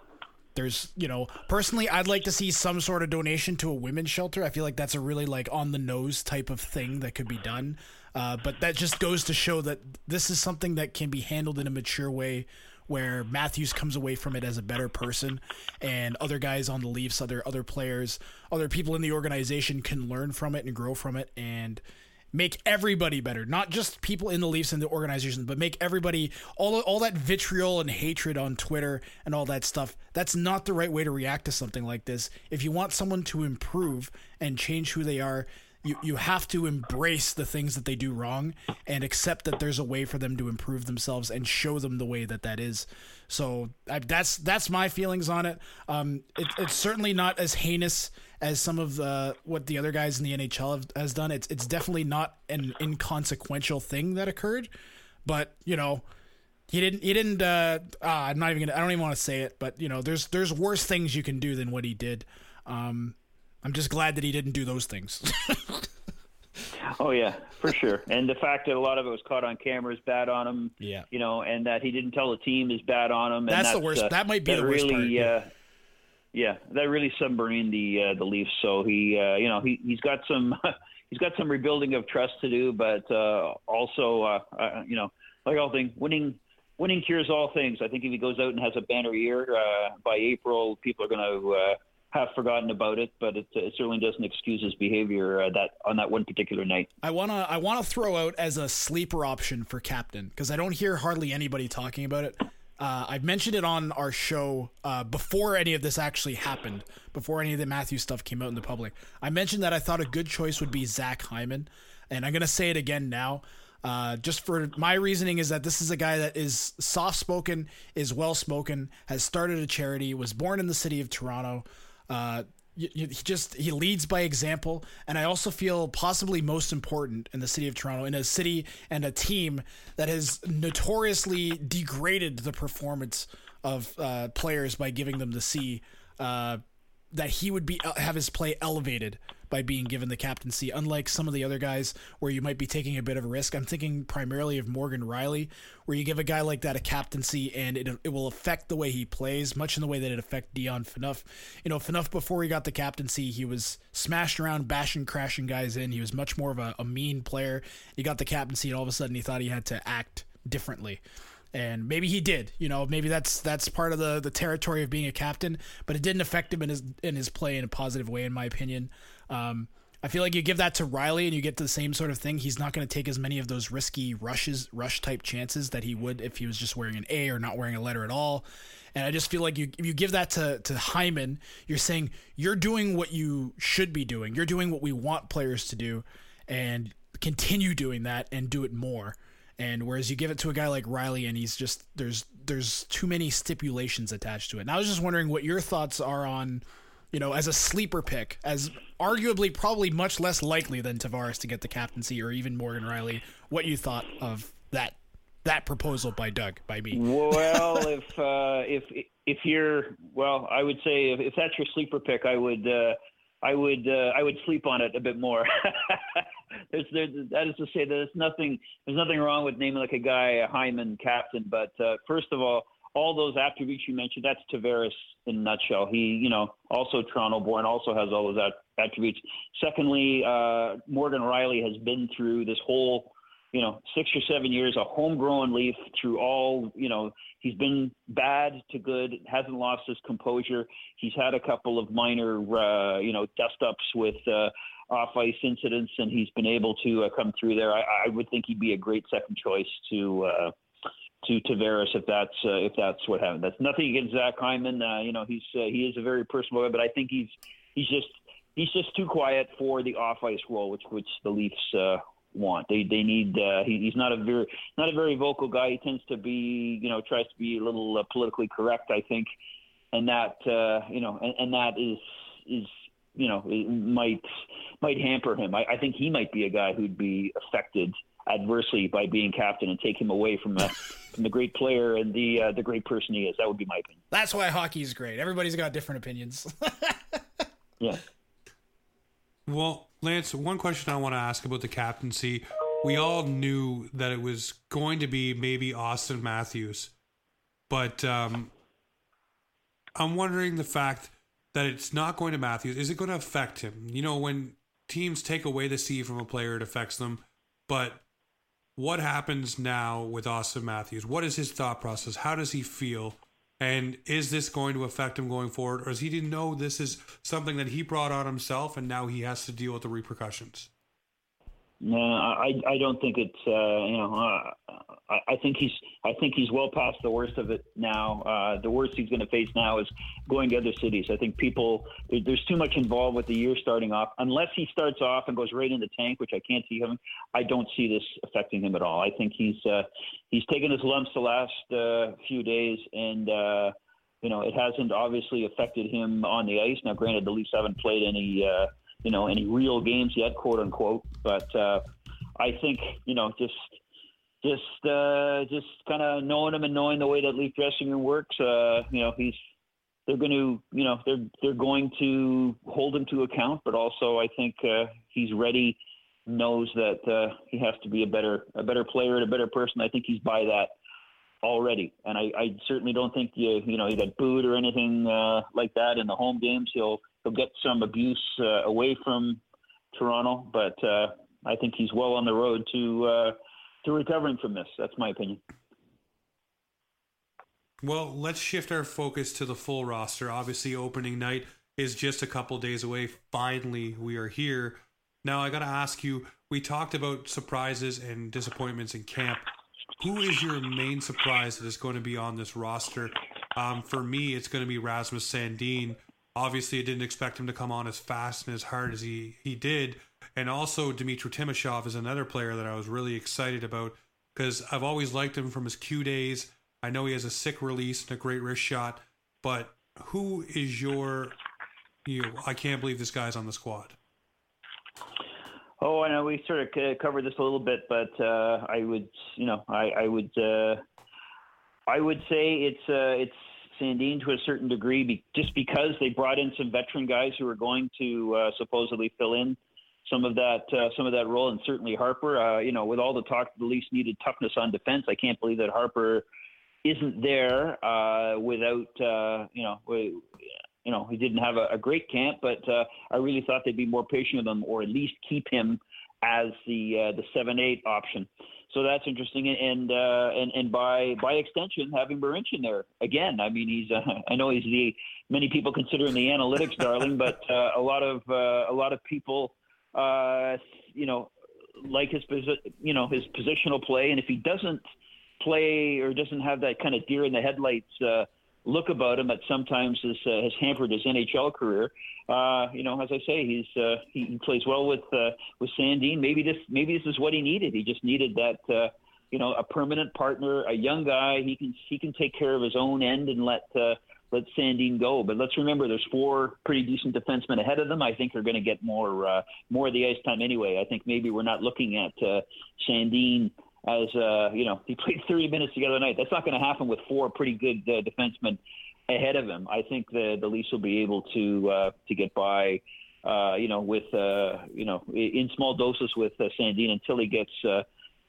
there's, you know, personally, I'd like to see some sort of donation to a women's shelter. I feel like that's a really like on the nose type of thing that could be done. Uh, but that just goes to show that this is something that can be handled in a mature way where Matthews comes away from it as a better person, and other guys on the Leafs, other other players, other people in the organization can learn from it and grow from it, and make everybody better, not just people in the Leafs and the organization, but make everybody all all that vitriol and hatred on Twitter and all that stuff. That's not the right way to react to something like this. If you want someone to improve and change who they are, you you have to embrace the things that they do wrong and accept that there's a way for them to improve themselves and show them the way that that is. So I, that's that's my feelings on it. Um, it. It's certainly not as heinous as some of the what the other guys in the NHL have, has done. It's it's definitely not an inconsequential thing that occurred, but you know. He didn't. He didn't. Uh, ah, I'm not even gonna. I don't even want to say it. But you know, there's there's worse things you can do than what he did. Um, I'm just glad that he didn't do those things. oh yeah, for sure. And the fact that a lot of it was caught on camera is bad on him. Yeah. You know, and that he didn't tell the team is bad on him. That's, that's the worst. Uh, that might be the worst really, part. Yeah. Uh, yeah, that really submarined the uh, the Leafs. So he, uh, you know, he he's got some he's got some rebuilding of trust to do, but uh, also, uh, uh, you know, like all things, winning winning cures all things. I think if he goes out and has a banner year uh, by April, people are going to uh, have forgotten about it, but it, it certainly doesn't excuse his behavior uh, that on that one particular night. I wanna I wanna throw out as a sleeper option for captain because I don't hear hardly anybody talking about it. Uh, I've mentioned it on our show uh, before any of this actually happened, before any of the Matthew stuff came out in the public. I mentioned that I thought a good choice would be Zach Hyman, and I'm gonna say it again now. Uh, just for my reasoning is that this is a guy that is soft spoken, is well spoken, has started a charity, was born in the city of Toronto. Uh, he just he leads by example and i also feel possibly most important in the city of toronto in a city and a team that has notoriously degraded the performance of uh, players by giving them the c uh, that he would be uh, have his play elevated by being given the captaincy. Unlike some of the other guys where you might be taking a bit of a risk, I'm thinking primarily of Morgan Rielly where you give a guy like that a captaincy and it, it will affect the way he plays, much in the way that it affected Dion Phaneuf. You know, Phaneuf before he got the captaincy, he was smashed around, bashing, crashing guys in. He was much more of a, a mean player. He got the captaincy, and all of a sudden he thought he had to act differently and maybe he did. You know, maybe that's that's part of the the territory of being a captain, but it didn't affect him in his in his play in a positive way, in my opinion. Um, I feel like you give that to Rielly and you get the same sort of thing. He's not going to take as many of those risky rushes, rush type chances that he would if he was just wearing an A or not wearing a letter at all. And I just feel like you you give that to to Hyman, you're saying you're doing what you should be doing. You're doing what we want players to do, and continue doing that and do it more. And whereas you give it to a guy like Rielly, and he's just there's there's too many stipulations attached to it. And I was just wondering what your thoughts are on you know, as a sleeper pick, as arguably probably much less likely than Tavares to get the captaincy or even Morgan Rielly. what you thought of that that proposal by Doug, by me. Well, if uh, if if you're well, I would say if, if that's your sleeper pick, I would uh, I would uh, I would sleep on it a bit more. there's, there's that is to say there's nothing there's nothing wrong with naming like a guy a Hyman captain, but uh, first of all, all those attributes you mentioned, that's Tavares in a nutshell. He, you know, also Toronto born, also has all those attributes. Secondly, uh, Morgan Rielly has been through this whole, you know, six or seven years, a homegrown leaf through all, you know, he's been bad to good, hasn't lost his composure. He's had a couple of minor, uh, you know, dust ups with, uh, off ice incidents, and he's been able to uh, come through there. I, I would think he'd be a great second choice to, uh, to Tavares if that's uh, if that's what happened. That's nothing against Zach Hyman. Uh, you know, he's uh, he is a very personal guy, but I think he's he's just he's just too quiet for the off ice role, which which the Leafs uh, want. They they need. Uh, he, he's not a very not a very vocal guy. He tends to be you know tries to be a little uh, politically correct. I think, and that uh, you know and, and that is is you know might might hamper him. I, I think he might be a guy who'd be affected adversely by being captain and take him away from the from the great player and the uh, the great person he is. That would be my opinion. That's why hockey is great. Everybody's got different opinions. yeah. Well, Lance, one question I want to ask about the captaincy. We all knew that it was going to be maybe Auston Matthews, but um, I'm wondering the fact that it's not going to Matthews. Is it going to affect him? You know, when teams take away the C from a player, it affects them. But what happens now with Auston Matthews? What is his thought process? How does he feel? And is this going to affect him going forward? Or does he didn't know this is something that he brought on himself and now he has to deal with the repercussions? No, I I don't think it's uh, you know uh, I, I think he's I think he's well past the worst of it now. Uh, the worst he's going to face now is going to other cities. I think people there's too much involved with the year starting off. Unless he starts off and goes right in the tank, which I can't see him. I don't see this affecting him at all. I think he's uh, he's taken his lumps the last uh, few days and. Uh, you know, it hasn't obviously affected him on the ice. Now, granted, the Leafs haven't played any, uh, you know, any real games yet, quote unquote. But uh, I think, you know, just just uh, just kind of knowing him and knowing the way that Leaf dressing room works, uh, you know, he's they're going to, you know, they're they're going to hold him to account, but also I think uh, he's ready, knows that uh, he has to be a better a better player and a better person. I think he's by that already, and I, I certainly don't think you you know he got booed or anything uh, like that in the home games. He'll he'll get some abuse uh, away from Toronto, but uh, I think he's well on the road to uh, to recovering from this. That's my opinion. Well, let's shift our focus to the full roster. Obviously, opening night is just a couple days away. Finally, we are here. Now, I got to ask you we talked about surprises and disappointments in camp. Who is your main surprise that is going to be on this roster? Um, for me, it's going to be Rasmus Sandin. Obviously, I didn't expect him to come on as fast and as hard as he, he did, and also, Dmitry Timashov is another player that I was really excited about because I've always liked him from his Q days. I know he has a sick release and a great wrist shot, but who is your, you I can't believe this guy's on the squad? Oh, I know we sort of covered this a little bit, but uh, I would, you know, I, I would, uh, I would say it's uh, it's Sandin to a certain degree, be, just because they brought in some veteran guys who are going to uh, supposedly fill in some of that uh, some of that role, and certainly Harpur. Uh, you know, with all the talk, the Leafs needed toughness on defense. I can't believe that Harpur isn't there uh, without uh, you know. you know, he didn't have a, a great camp, but uh, I really thought they'd be more patient with him, or at least keep him as the the seven eight option. So that's interesting, and uh, and and by by extension, having Marincin there again. I mean, he's uh, I know he's the many people consider him the analytics darling, but uh, a lot of uh, a lot of people, uh, you know, like his posi- you know his positional play, and if he doesn't play or doesn't have that kind of deer in the headlights uh, look about him that sometimes has, uh, has hampered his NHL career. Uh, you know, as I say, he's uh, he, he plays well with uh, with Sandin. Maybe this maybe this is what he needed. He just needed that. Uh, you know, a permanent partner, a young guy. He can he can take care of his own end and let uh, let Sandin go. But let's remember, there's four pretty decent defensemen ahead of them. I think are going to get more uh, more of the ice time anyway. I think maybe we're not looking at uh, Sandin as uh, you know he played 30 minutes the other night. That's not going to happen with four pretty good uh, defensemen ahead of him. I think the the Leafs will be able to uh, to get by. Uh, you know, with uh, you know, in small doses with uh, Sandin until he gets uh,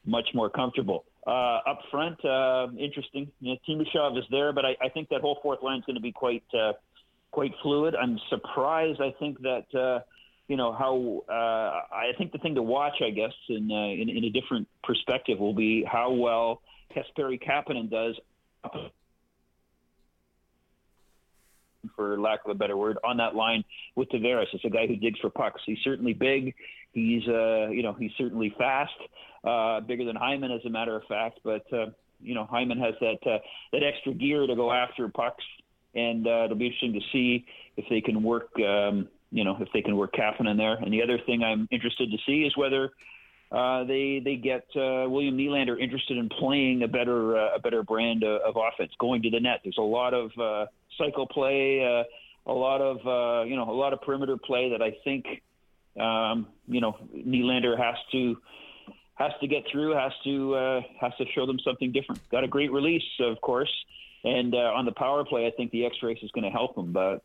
much more comfortable. Uh, up front, uh, interesting. You know, Timashov is there, but I, I think that whole fourth line is going to be quite uh, quite fluid. I'm surprised. I think that uh, you know how uh, I think the thing to watch, I guess, in, uh, in in a different perspective, will be how well Kasperi Kapanen does. For lack of a better word, on that line with Tavares, it's a guy who digs for pucks. He's certainly big. He's uh, you know he's certainly fast, uh, bigger than Hyman as a matter of fact. But uh, you know Hyman has that uh, that extra gear to go after pucks, and it'll be interesting to see if they can work. Um, you know, if they can work Kapanen there. And the other thing I'm interested to see is whether uh, they they get uh, William Nylander interested in playing a better uh, a better brand of, of, offense, going to the net. There's a lot of uh, cycle play, uh, a lot of uh, you know a lot of perimeter play that I think um, you know Nylander has to has to get through, has to has to show them something different. Got a great release, of course. And on the power play, I think the X race is going to help him, but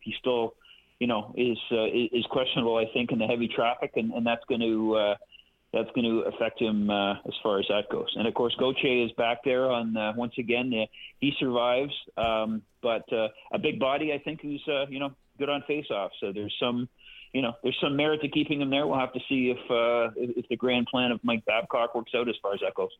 he's still you know, is uh, is questionable. I think in the heavy traffic, and, and that's going to uh, that's going to affect him uh, as far as that goes. And of course, Gauthier is back there on uh, once again. Uh, he survives, um, but uh, a big body, I think, who's uh, you know good on face-off. So there's some. You know, there's some merit to keeping him there. We'll have to see if uh, if the grand plan of Mike Babcock works out as far as that goes.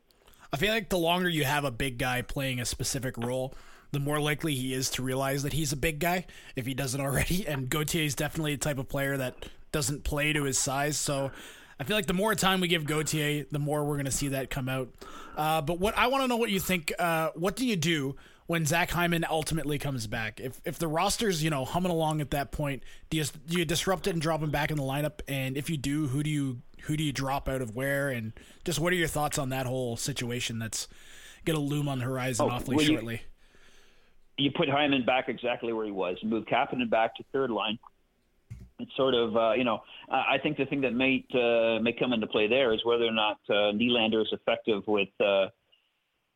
I feel like the longer you have a big guy playing a specific role, the more likely he is to realize that he's a big guy if he doesn't already. And Gauthier is definitely a type of player that doesn't play to his size. So I feel like the more time we give Gauthier, the more we're going to see that come out. Uh, but what I want to know what you think. Uh, what do you do when Zach Hyman ultimately comes back? If if the roster's you know humming along at that point, do you do you disrupt it and drop him back in the lineup? And if you do, who do you who do you drop out of where? And just what are your thoughts on that whole situation that's going to loom on the horizon oh, awfully shortly? You- you put Hyman back exactly where he was, move Kapanen back to third line. It's sort of, uh, you know, I think the thing that may uh, may come into play there is whether or not uh, Nylander is effective with uh,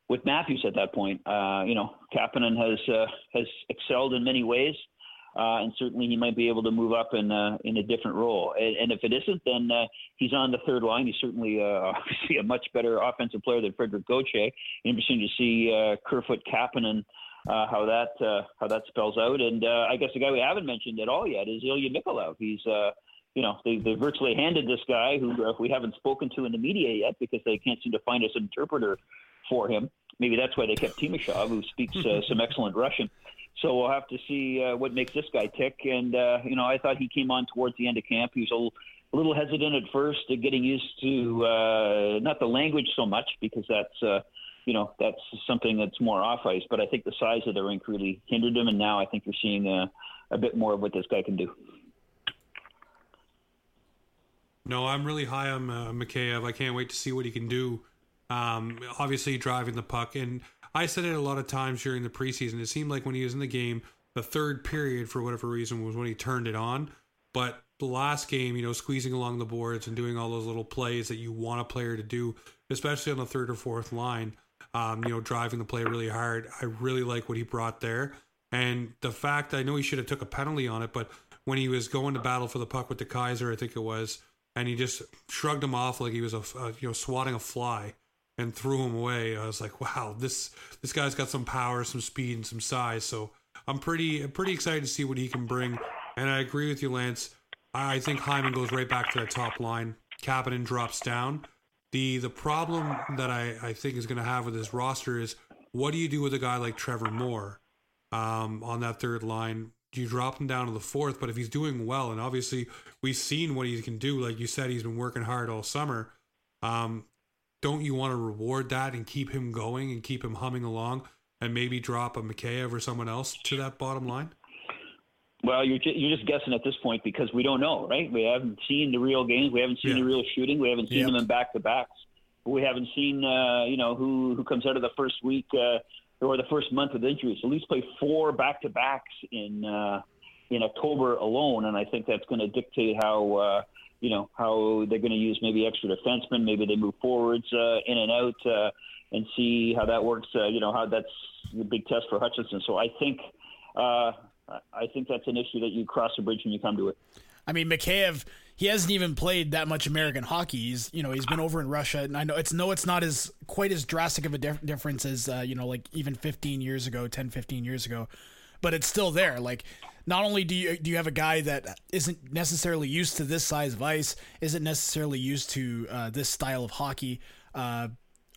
with Matthews at that point. Uh, you know, Kapanen has uh, has excelled in many ways, uh, and certainly he might be able to move up in in a different role. And, and if it isn't, then he's on the third line. He's certainly obviously a much better offensive player than Frederik Gauthier. Interesting to see Kerfoot Kapanen uh, how that uh, how that spells out. And uh, I guess the guy we haven't mentioned at all yet is Ilya Mikheyev. He's uh, you know they they virtually handed this guy who uh, we haven't spoken to in the media yet because they can't seem to find us an interpreter for him. Maybe that's why they kept Timashov, who speaks uh, some excellent Russian. So we'll have to see what makes this guy tick. And you know, I thought he came on towards the end of camp. He was a little, a little hesitant at first, getting used to not the language so much because that's you know that's something that's more off ice. But I think the size of the rink really hindered him, and now I think you're seeing a, a bit more of what this guy can do. No, I'm really high on uh, Mikheyev. I can't wait to see what he can do. Um, obviously, driving the puck, and I said it a lot of times during the preseason. It seemed like when he was in the game, the third period, for whatever reason, was when he turned it on. But the last game, you know, squeezing along the boards and doing all those little plays that you want a player to do, especially on the third or fourth line, um, you know, driving the play really hard. I really like what he brought there. And the fact I know he should have took a penalty on it, but when he was going to battle for the puck with the Kaiser, I think it was, and he just shrugged him off like he was a, a you know swatting a fly and threw him away. I was like, wow, this this guy's got some power, some speed, and some size. So I'm pretty pretty excited to see what he can bring. And I agree with you, Lance. I think Hyman goes right back to that top line. Kapanen drops down. The the problem that I, I think is going to have with this roster is what do you do with a guy like Trevor Moore um, on that third line? Do you drop him down to the fourth? But if he's doing well, and obviously we've seen what he can do, like you said, he's been working hard all summer. Um, don't you want to reward that and keep him going and keep him humming along and maybe drop a Mikheyev or someone else to that bottom line? Well, you're you're just guessing at this point because we don't know, right? We haven't seen the real games. We haven't seen Yeah. the real shooting. We haven't seen Yep. them in back to backs. We haven't seen, uh, you know, who who comes out of the first week uh, or the first month with injuries. At least play four back to backs in uh, in October alone, and I think that's going to dictate how. Uh, you know how they're going to use maybe extra defensemen. Maybe they move forwards uh, in and out uh, and see how that works. Uh, you know how that's the big test for Hutchinson. So I think uh, I think that's an issue that you cross the bridge when you come to it. I mean, Mikheyev, he hasn't even played that much American hockey. He's, you know, he's been over in Russia, and I know it's no, it's not as quite as drastic of a dif- difference as, uh, you know, like even 15 years ago, 10, 15 years ago, but it's still there. Like, not only do you do you have a guy that isn't necessarily used to this size of ice, isn't necessarily used to uh, this style of hockey. Uh,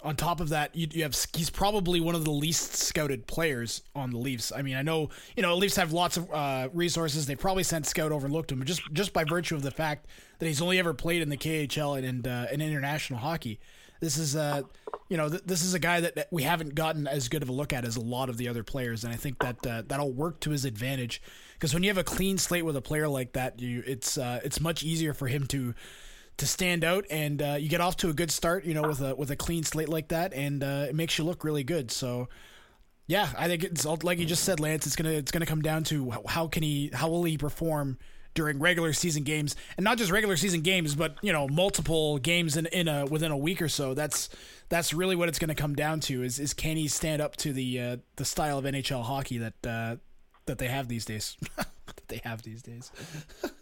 on top of that, you, you have he's probably one of the least scouted players on the Leafs. I mean, I know you know Leafs have lots of uh, resources. They probably sent scout overlooked him, but just just by virtue of the fact that he's only ever played in the KHL and and, uh, and international hockey. This is uh you know th- this is a guy that, that we haven't gotten as good of a look at as a lot of the other players, and I think that uh, that'll work to his advantage because when you have a clean slate with a player like that, you it's uh, it's much easier for him to to stand out and uh, you get off to a good start you know with a with a clean slate like that and uh, it makes you look really good. So yeah i think it's all- like you just said lance it's gonna it's gonna come down to how, can he how will he perform during regular season games? And not just regular season games but you know multiple games in, in a within a week or so. That's that's really what it's to come down to is is can he stand up to the uh, the style of nhl hockey that uh, that they have these days? That they have these days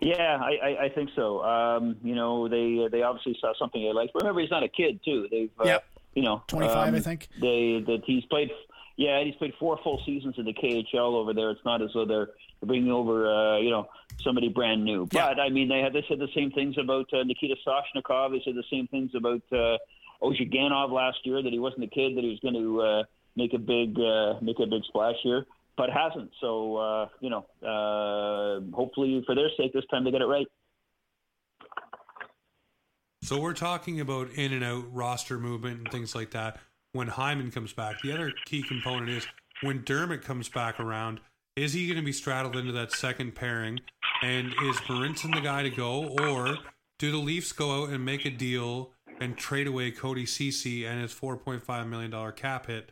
Yeah, I, I, I think so. Um, you know, they they obviously saw something they liked. Remember, he's not a kid too. They've uh, Yep. you know 25 um, i think They that he's played. Yeah, he's played four full seasons in the KHL over there. It's not as though they're bringing over, uh, you know, somebody brand new. Yeah. But I mean, they had they said the same things about uh, Nikita Soshnikov. They said the same things about uh, Ozhiganov last year that he wasn't a kid that he was going to uh, make a big uh, make a big splash here, but hasn't. So uh, you know, uh, hopefully for their sake, this time they get it right. So we're talking about in and out roster movement and things like that when Hyman comes back. The other key component is when Dermott comes back around, is he going to be straddled into that second pairing? And is Marincin the guy to go? Or do the Leafs go out and make a deal and trade away Cody Cece and his $4.5 million cap hit?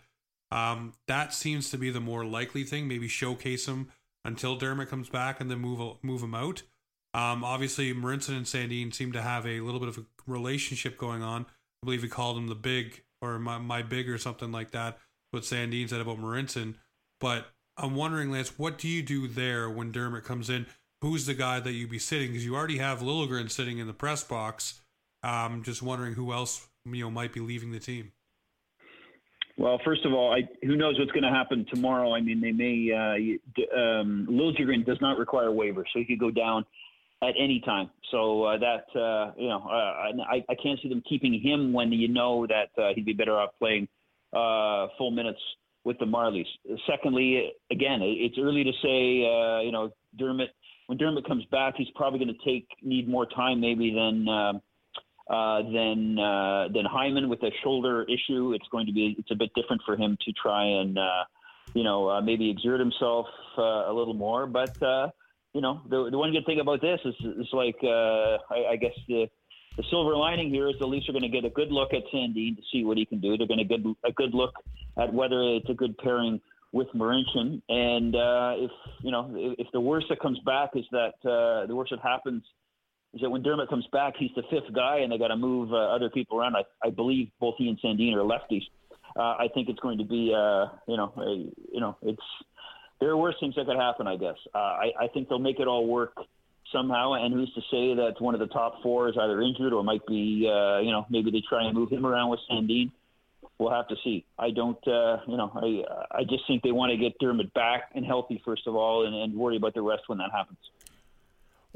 Um, that seems to be the more likely thing. Maybe showcase him until Dermott comes back and then move move him out. Um, obviously, Marincin and Sandin seem to have a little bit of a relationship going on. I believe he called him the big or my, my big or something like that. What Sandin said about Marincin. But I'm wondering, Lance, what do you do there when Dermott comes in? Who's the guy that you'd be sitting? Because you already have Liljegren sitting in the press box. Um, just wondering who else you know might be leaving the team. Well, first of all, I, who knows what's going to happen tomorrow? I mean, they may. Uh, um, Liljegren does not require a waiver, so he could go down at any time. So uh, that uh, you know, uh, I, I can't see them keeping him when you know that uh, he'd be better off playing uh, full minutes with the Marlies. Secondly, again, it's early to say. Uh, you know, Dermott. When Dermott comes back, he's probably going to take need more time maybe than. Um, uh, than uh, than Hyman with a shoulder issue. It's going to be it's a bit different for him to try and uh, you know uh, maybe exert himself uh, a little more. But uh, you know the the one good thing about this is is like uh, I, I guess the the silver lining here is the Leafs are going to get a good look at Sandin to see what he can do. They're going to get a good look at whether it's a good pairing with Marincin. And uh, if you know if, if the worst that comes back is that uh, the worst that happens is that when Dermott comes back, he's the fifth guy, and they got to move uh, other people around. I, I believe both he and Sandin are lefties. uh, I think it's going to be, uh, you know, a, you know, it's there are worse things that could happen. I guess. Uh, I, I think they'll make it all work somehow. And who's to say that one of the top four is either injured or might be, uh, you know, maybe they try and move him around with Sandin. We'll have to see. I don't, uh, you know, I I just think they want to get Dermott back and healthy first of all, and, and worry about the rest when that happens.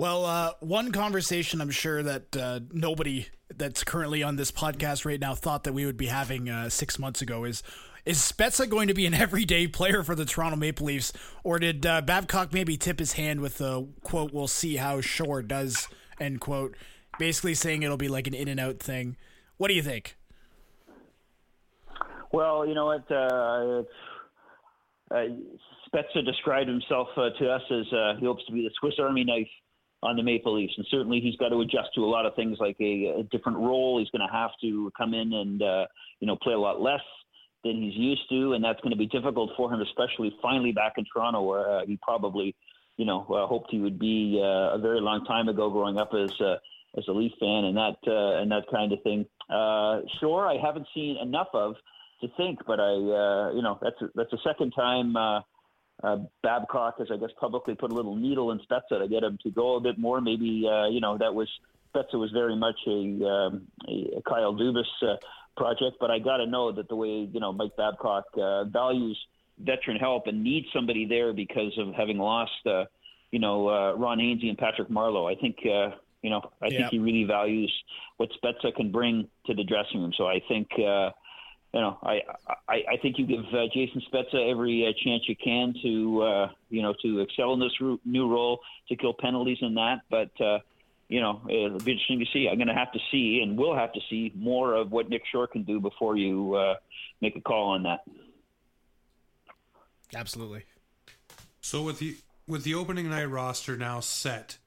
Well, uh, one conversation I'm sure that uh, nobody that's currently on this podcast right now thought that we would be having uh, six months ago is is Spezza going to be an everyday player for the Toronto Maple Leafs, or did uh, Babcock maybe tip his hand with the quote, "We'll see how Shore does," end quote, basically saying it'll be like an in and out thing. What do you think? Well, you know what. Uh, uh, Spezza described himself to us as he hopes to be the Swiss Army knife on the Maple Leafs, and certainly he's got to adjust to a lot of things, like a, a different role. He's going to have to come in and uh, you know play a lot less than he's used to, and that's going to be difficult for him, especially finally back in Toronto, where uh, he probably you know uh, hoped he would be uh, a very long time ago, growing up as uh, as a Leaf fan, and that uh, and that kind of thing. Uh, sure, I haven't seen enough of to think, but I uh, you know that's a, that's the second time. Uh, uh, Babcock has, I guess, publicly put a little needle in Spezza to get him to go a bit more. Maybe, uh, you know, that was Spezza was very much a, um, a Kyle Dubas uh, project, but I got to know that the way, you know, Mike Babcock uh, values veteran help and needs somebody there because of having lost, uh, you know, uh, Ron Hainsey and Patrick Marleau. I think, uh, you know, I yeah. think he really values what Spezza can bring to the dressing room. So I think, uh, you know, I, I, I think you give uh, Jason Spezza every uh, chance you can to, uh, you know, to excel in this new role, to kill penalties in that. But, uh, you know, it'll be interesting to see. I'm going to have to see, and we'll have to see more of what Nick Shore can do before you uh, make a call on that. Absolutely. So with the with the opening night roster now set,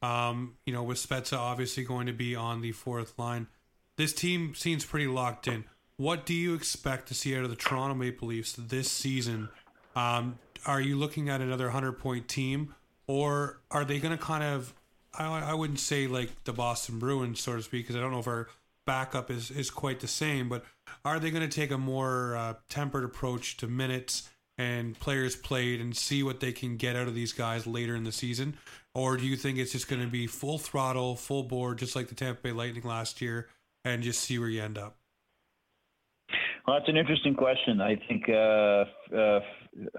um, you know, with Spezza obviously going to be on the fourth line, this team seems pretty locked in what do you expect to see out of the Toronto Maple Leafs this season? Um, are you looking at another 100 point team, or are they going to kind of, I, I wouldn't say like the Boston Bruins, so to speak, because I don't know if our backup is, is quite the same, but are they going to take a more uh, tempered approach to minutes and players played and see what they can get out of these guys later in the season? Or do you think it's just going to be full throttle, full board, just like the Tampa Bay Lightning last year, and just see where you end up? Well, that's an interesting question. I think, uh, uh,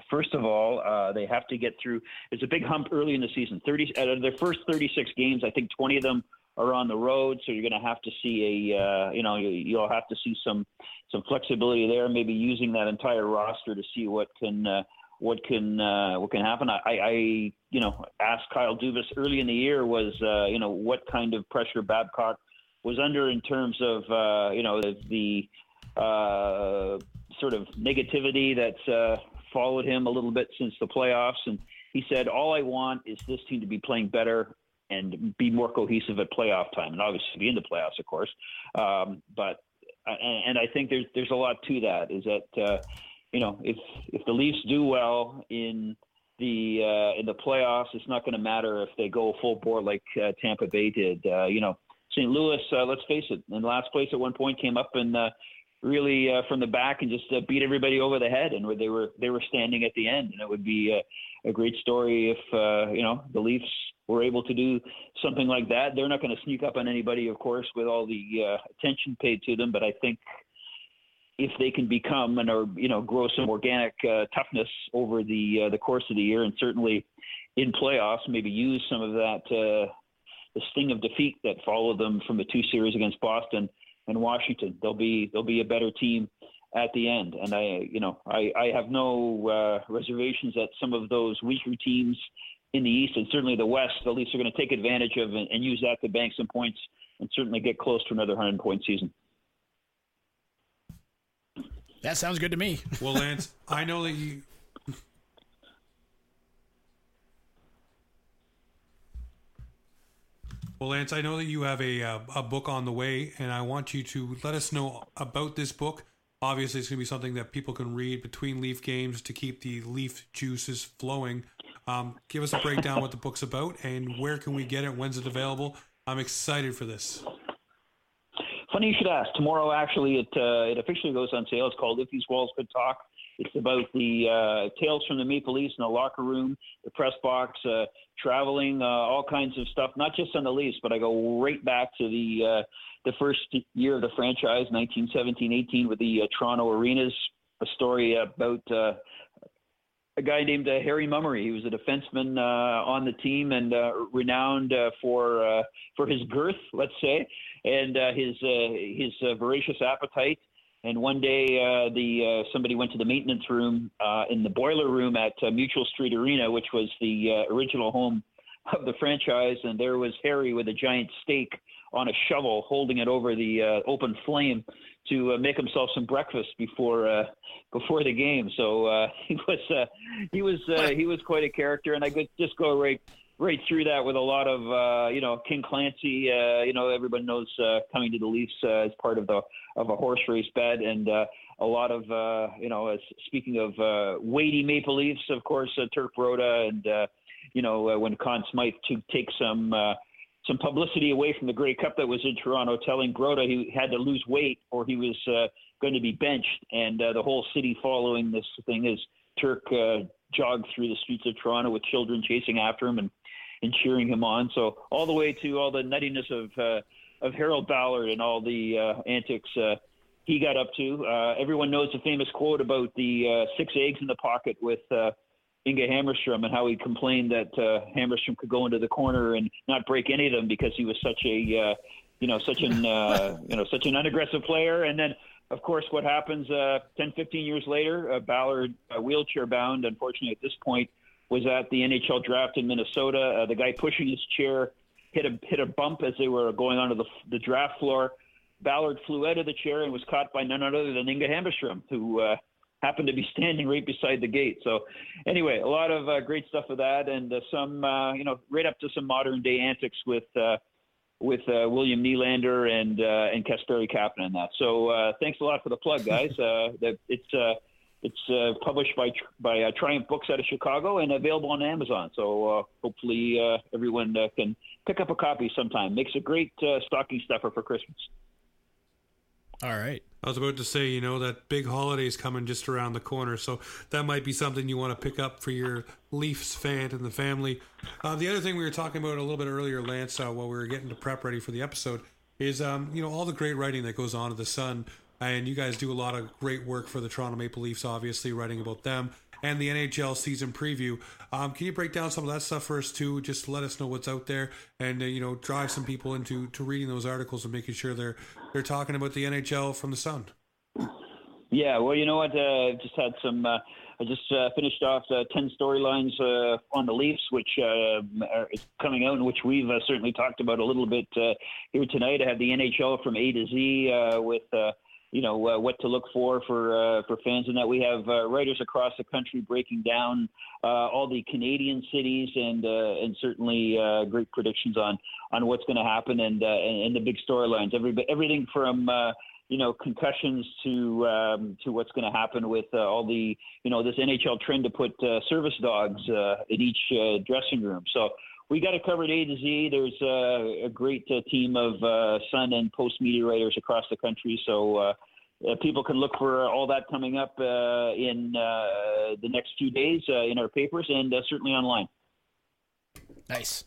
first of all, uh, they have to get through. It's a big hump early in the season. Thirty out of their first thirty-six games, I think twenty of them are on the road. So you're going to have to see a, uh, you know, you, will have to see some some flexibility there. Maybe using that entire roster to see what can. Uh, what can uh, what can happen? I, I you know asked Kyle Dubas early in the year was uh, you know what kind of pressure Babcock was under in terms of uh, you know the uh, sort of negativity that's uh, followed him a little bit since the playoffs. And he said, All I want is this team to be playing better and be more cohesive at playoff time, and obviously be in the playoffs, of course. Um, but and, and, I think there's there's a lot to that. Is that uh, you know if if the Leafs do well in the uh, in the playoffs, it's not going to matter if they go full board like uh, Tampa Bay did. Uh, you know, St. Louis, uh, let's face it, in last place at one point came up and uh, really uh, from the back and just uh, beat everybody over the head, and where they were they were standing at the end, and it would be a, a great story if uh, you know the Leafs were able to do something like that. They're not going to sneak up on anybody, of course, with all the uh, attention paid to them, but I think if they can become and or you know grow some organic uh, toughness over the uh, the course of the year, and certainly in playoffs, maybe use some of that uh, the sting of defeat that followed them from the two series against Boston and Washington. They'll be they'll be a better team at the end. And I, you know, I, I have no uh, reservations that some of those weaker teams in the East and certainly the West, the Leafs are going to take advantage of and, and use that to bank some points and certainly get close to another 100 point season. That sounds good to me. well, Lance, I know that you Well, Lance, I know that you have a uh, a book on the way, and I want you to let us know about this book. Obviously, it's going to be something that people can read between Leaf games to keep the Leaf juices flowing. Um, give us a breakdown what the book's about and where can we get it? When's it available? I'm excited for this. funny you should ask. Tomorrow, actually, it uh, it officially goes on sale. It's called If These Walls Could Talk. It's about the uh, tales from the Maple Leafs in the locker room, the press box, uh, traveling, uh, all kinds of stuff. Not just on the Leafs, but I go right back to the uh, the first year of the franchise, 1917-18, with the uh, Toronto Arenas. A story about uh, a guy named uh, Harry Mummery. He was a defenseman uh, on the team and uh, renowned for for his girth, let's say, and his his voracious appetite. And one day, uh, the uh, somebody went to the maintenance room uh, in the boiler room at uh, Mutual Street Arena, which was the uh, original home of the franchise, and there was Harry with a giant steak on a shovel, holding it over the uh, open flame to make himself some breakfast before before the game. So he was he was he was quite a character, and I could just go right right through that with a lot of uh, you know King Clancy. Uh, you know everyone knows uh, coming to the Leafs uh, as part of the of a horse race bet, and uh, a lot of uh, you know speaking of weighty Maple Leafs, of course Turk Broda, and you know when Conn Smythe to take some. Some publicity away from the Grey Cup that was in Toronto, telling Broda he had to lose weight or he was going to be benched, and the whole city following this thing as Turk jogged through the streets of Toronto with children chasing after him and and cheering him on. So all the way to all the nuttiness of uh, of Harold Ballard and all the uh, antics uh, he got up to. Uh, everyone knows the famous quote about the uh, six eggs in the pocket with. Uh, Inge Hammarström and how he complained that uh, Hammarström could go into the corner and not break any of them because he was such a, uh, you know, such an, uh, you know, such an unaggressive player. And then, of course, what happens uh, 10, 15 years later, uh, Ballard, uh, wheelchair bound, unfortunately at this point, was at the NHL draft in Minnesota. Uh, the guy pushing his chair hit a hit a bump as they were going onto the the draft floor. Ballard flew out of the chair and was caught by none other than Inga Hammarström, who uh, happened to be standing right beside the gate. So, anyway, a lot of uh, great stuff with that, and uh, some, uh, you know, right up to some modern day antics with uh, with uh, William Nylander and uh, and Kasperi Kapanen and that. So, uh, thanks a lot for the plug, guys. Uh, that it's uh, it's uh, published by by uh, Triumph Books out of Chicago and available on Amazon. So, uh, hopefully, uh, everyone uh, can pick up a copy sometime. Makes a great uh, stocking stuffer for Christmas. All right. I was about to say, you know, that big holiday is coming just around the corner, so that might be something you want to pick up for your Leafs fan and the family. Uh, the other thing we were talking about a little bit earlier, Lance, uh, while we were getting to prep ready for the episode, is um, you know all the great writing that goes on at the Sun, and you guys do a lot of great work for the Toronto Maple Leafs, obviously writing about them and the NHL season preview. Um, can you break down some of that stuff for us too? Just let us know what's out there, and uh, you know, drive some people into to reading those articles and making sure they're they're talking about the NHL from the Sun. Yeah, well, you know what? Uh, just had some. Uh, I just uh, finished off uh, ten storylines uh, on the Leafs, which uh, are coming out, and which we've uh, certainly talked about a little bit here tonight. I have the NHL from A to Z with. You know uh, what to look for for uh, for fans, and that we have uh, writers across the country breaking down uh, all the Canadian cities and uh, and certainly uh, great predictions on on what's going to happen and, and and the big storylines. Every everything from you know concussions to um, to what's going to happen with uh, all the you know this NHL trend to put uh, service dogs uh, in each dressing room. So we got it covered A to Z. There's a great team of Sun and Post media writers across the country. So uh, uh, people can look for all that coming up uh, in uh, the next few days uh, in our papers and uh, certainly online. Nice.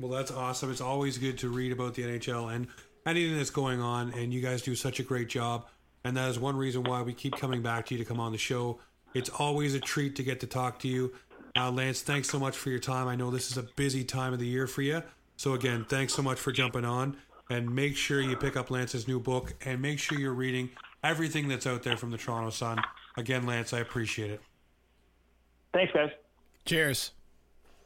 Well, that's awesome. It's always good to read about the NHL and anything that's going on, and you guys do such a great job. And that is one reason why we keep coming back to you to come on the show. It's always a treat to get to talk to you. Uh, Lance, thanks so much for your time. I know this is a busy time of the year for you. So, again, thanks so much for jumping on. And make sure you pick up Lance's new book and make sure you're reading everything that's out there from the Toronto Sun. Again, Lance, I appreciate it. Thanks, guys. Cheers.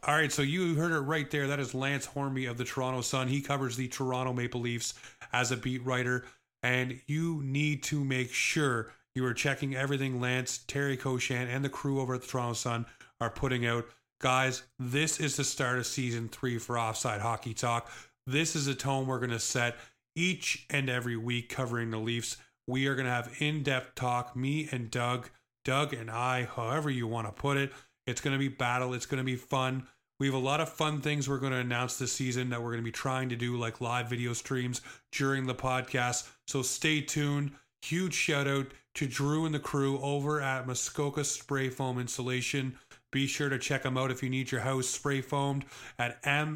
All right, so you heard it right there. That is Lance Hornby of the Toronto Sun. He covers the Toronto Maple Leafs as a beat writer, and you need to make sure you are checking everything Lance, Terry Koshan, and the crew over at the Toronto Sun are putting out. Guys, this is the start of season three for Offside Hockey Talk. This is a tone we're going to set each and every week covering the Leafs. We are going to have in depth talk, me and Doug, Doug and I, however you want to put it. It's going to be battle. It's going to be fun. We have a lot of fun things we're going to announce this season that we're going to be trying to do, like live video streams during the podcast. So stay tuned. Huge shout out to Drew and the crew over at Muskoka Spray Foam Installation. Be sure to check them out if you need your house spray foamed at msfi.ca.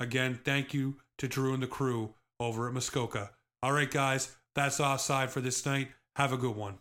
Again, thank you to Drew and the crew over at Muskoka. All right, guys, that's offside for this night. Have a good one.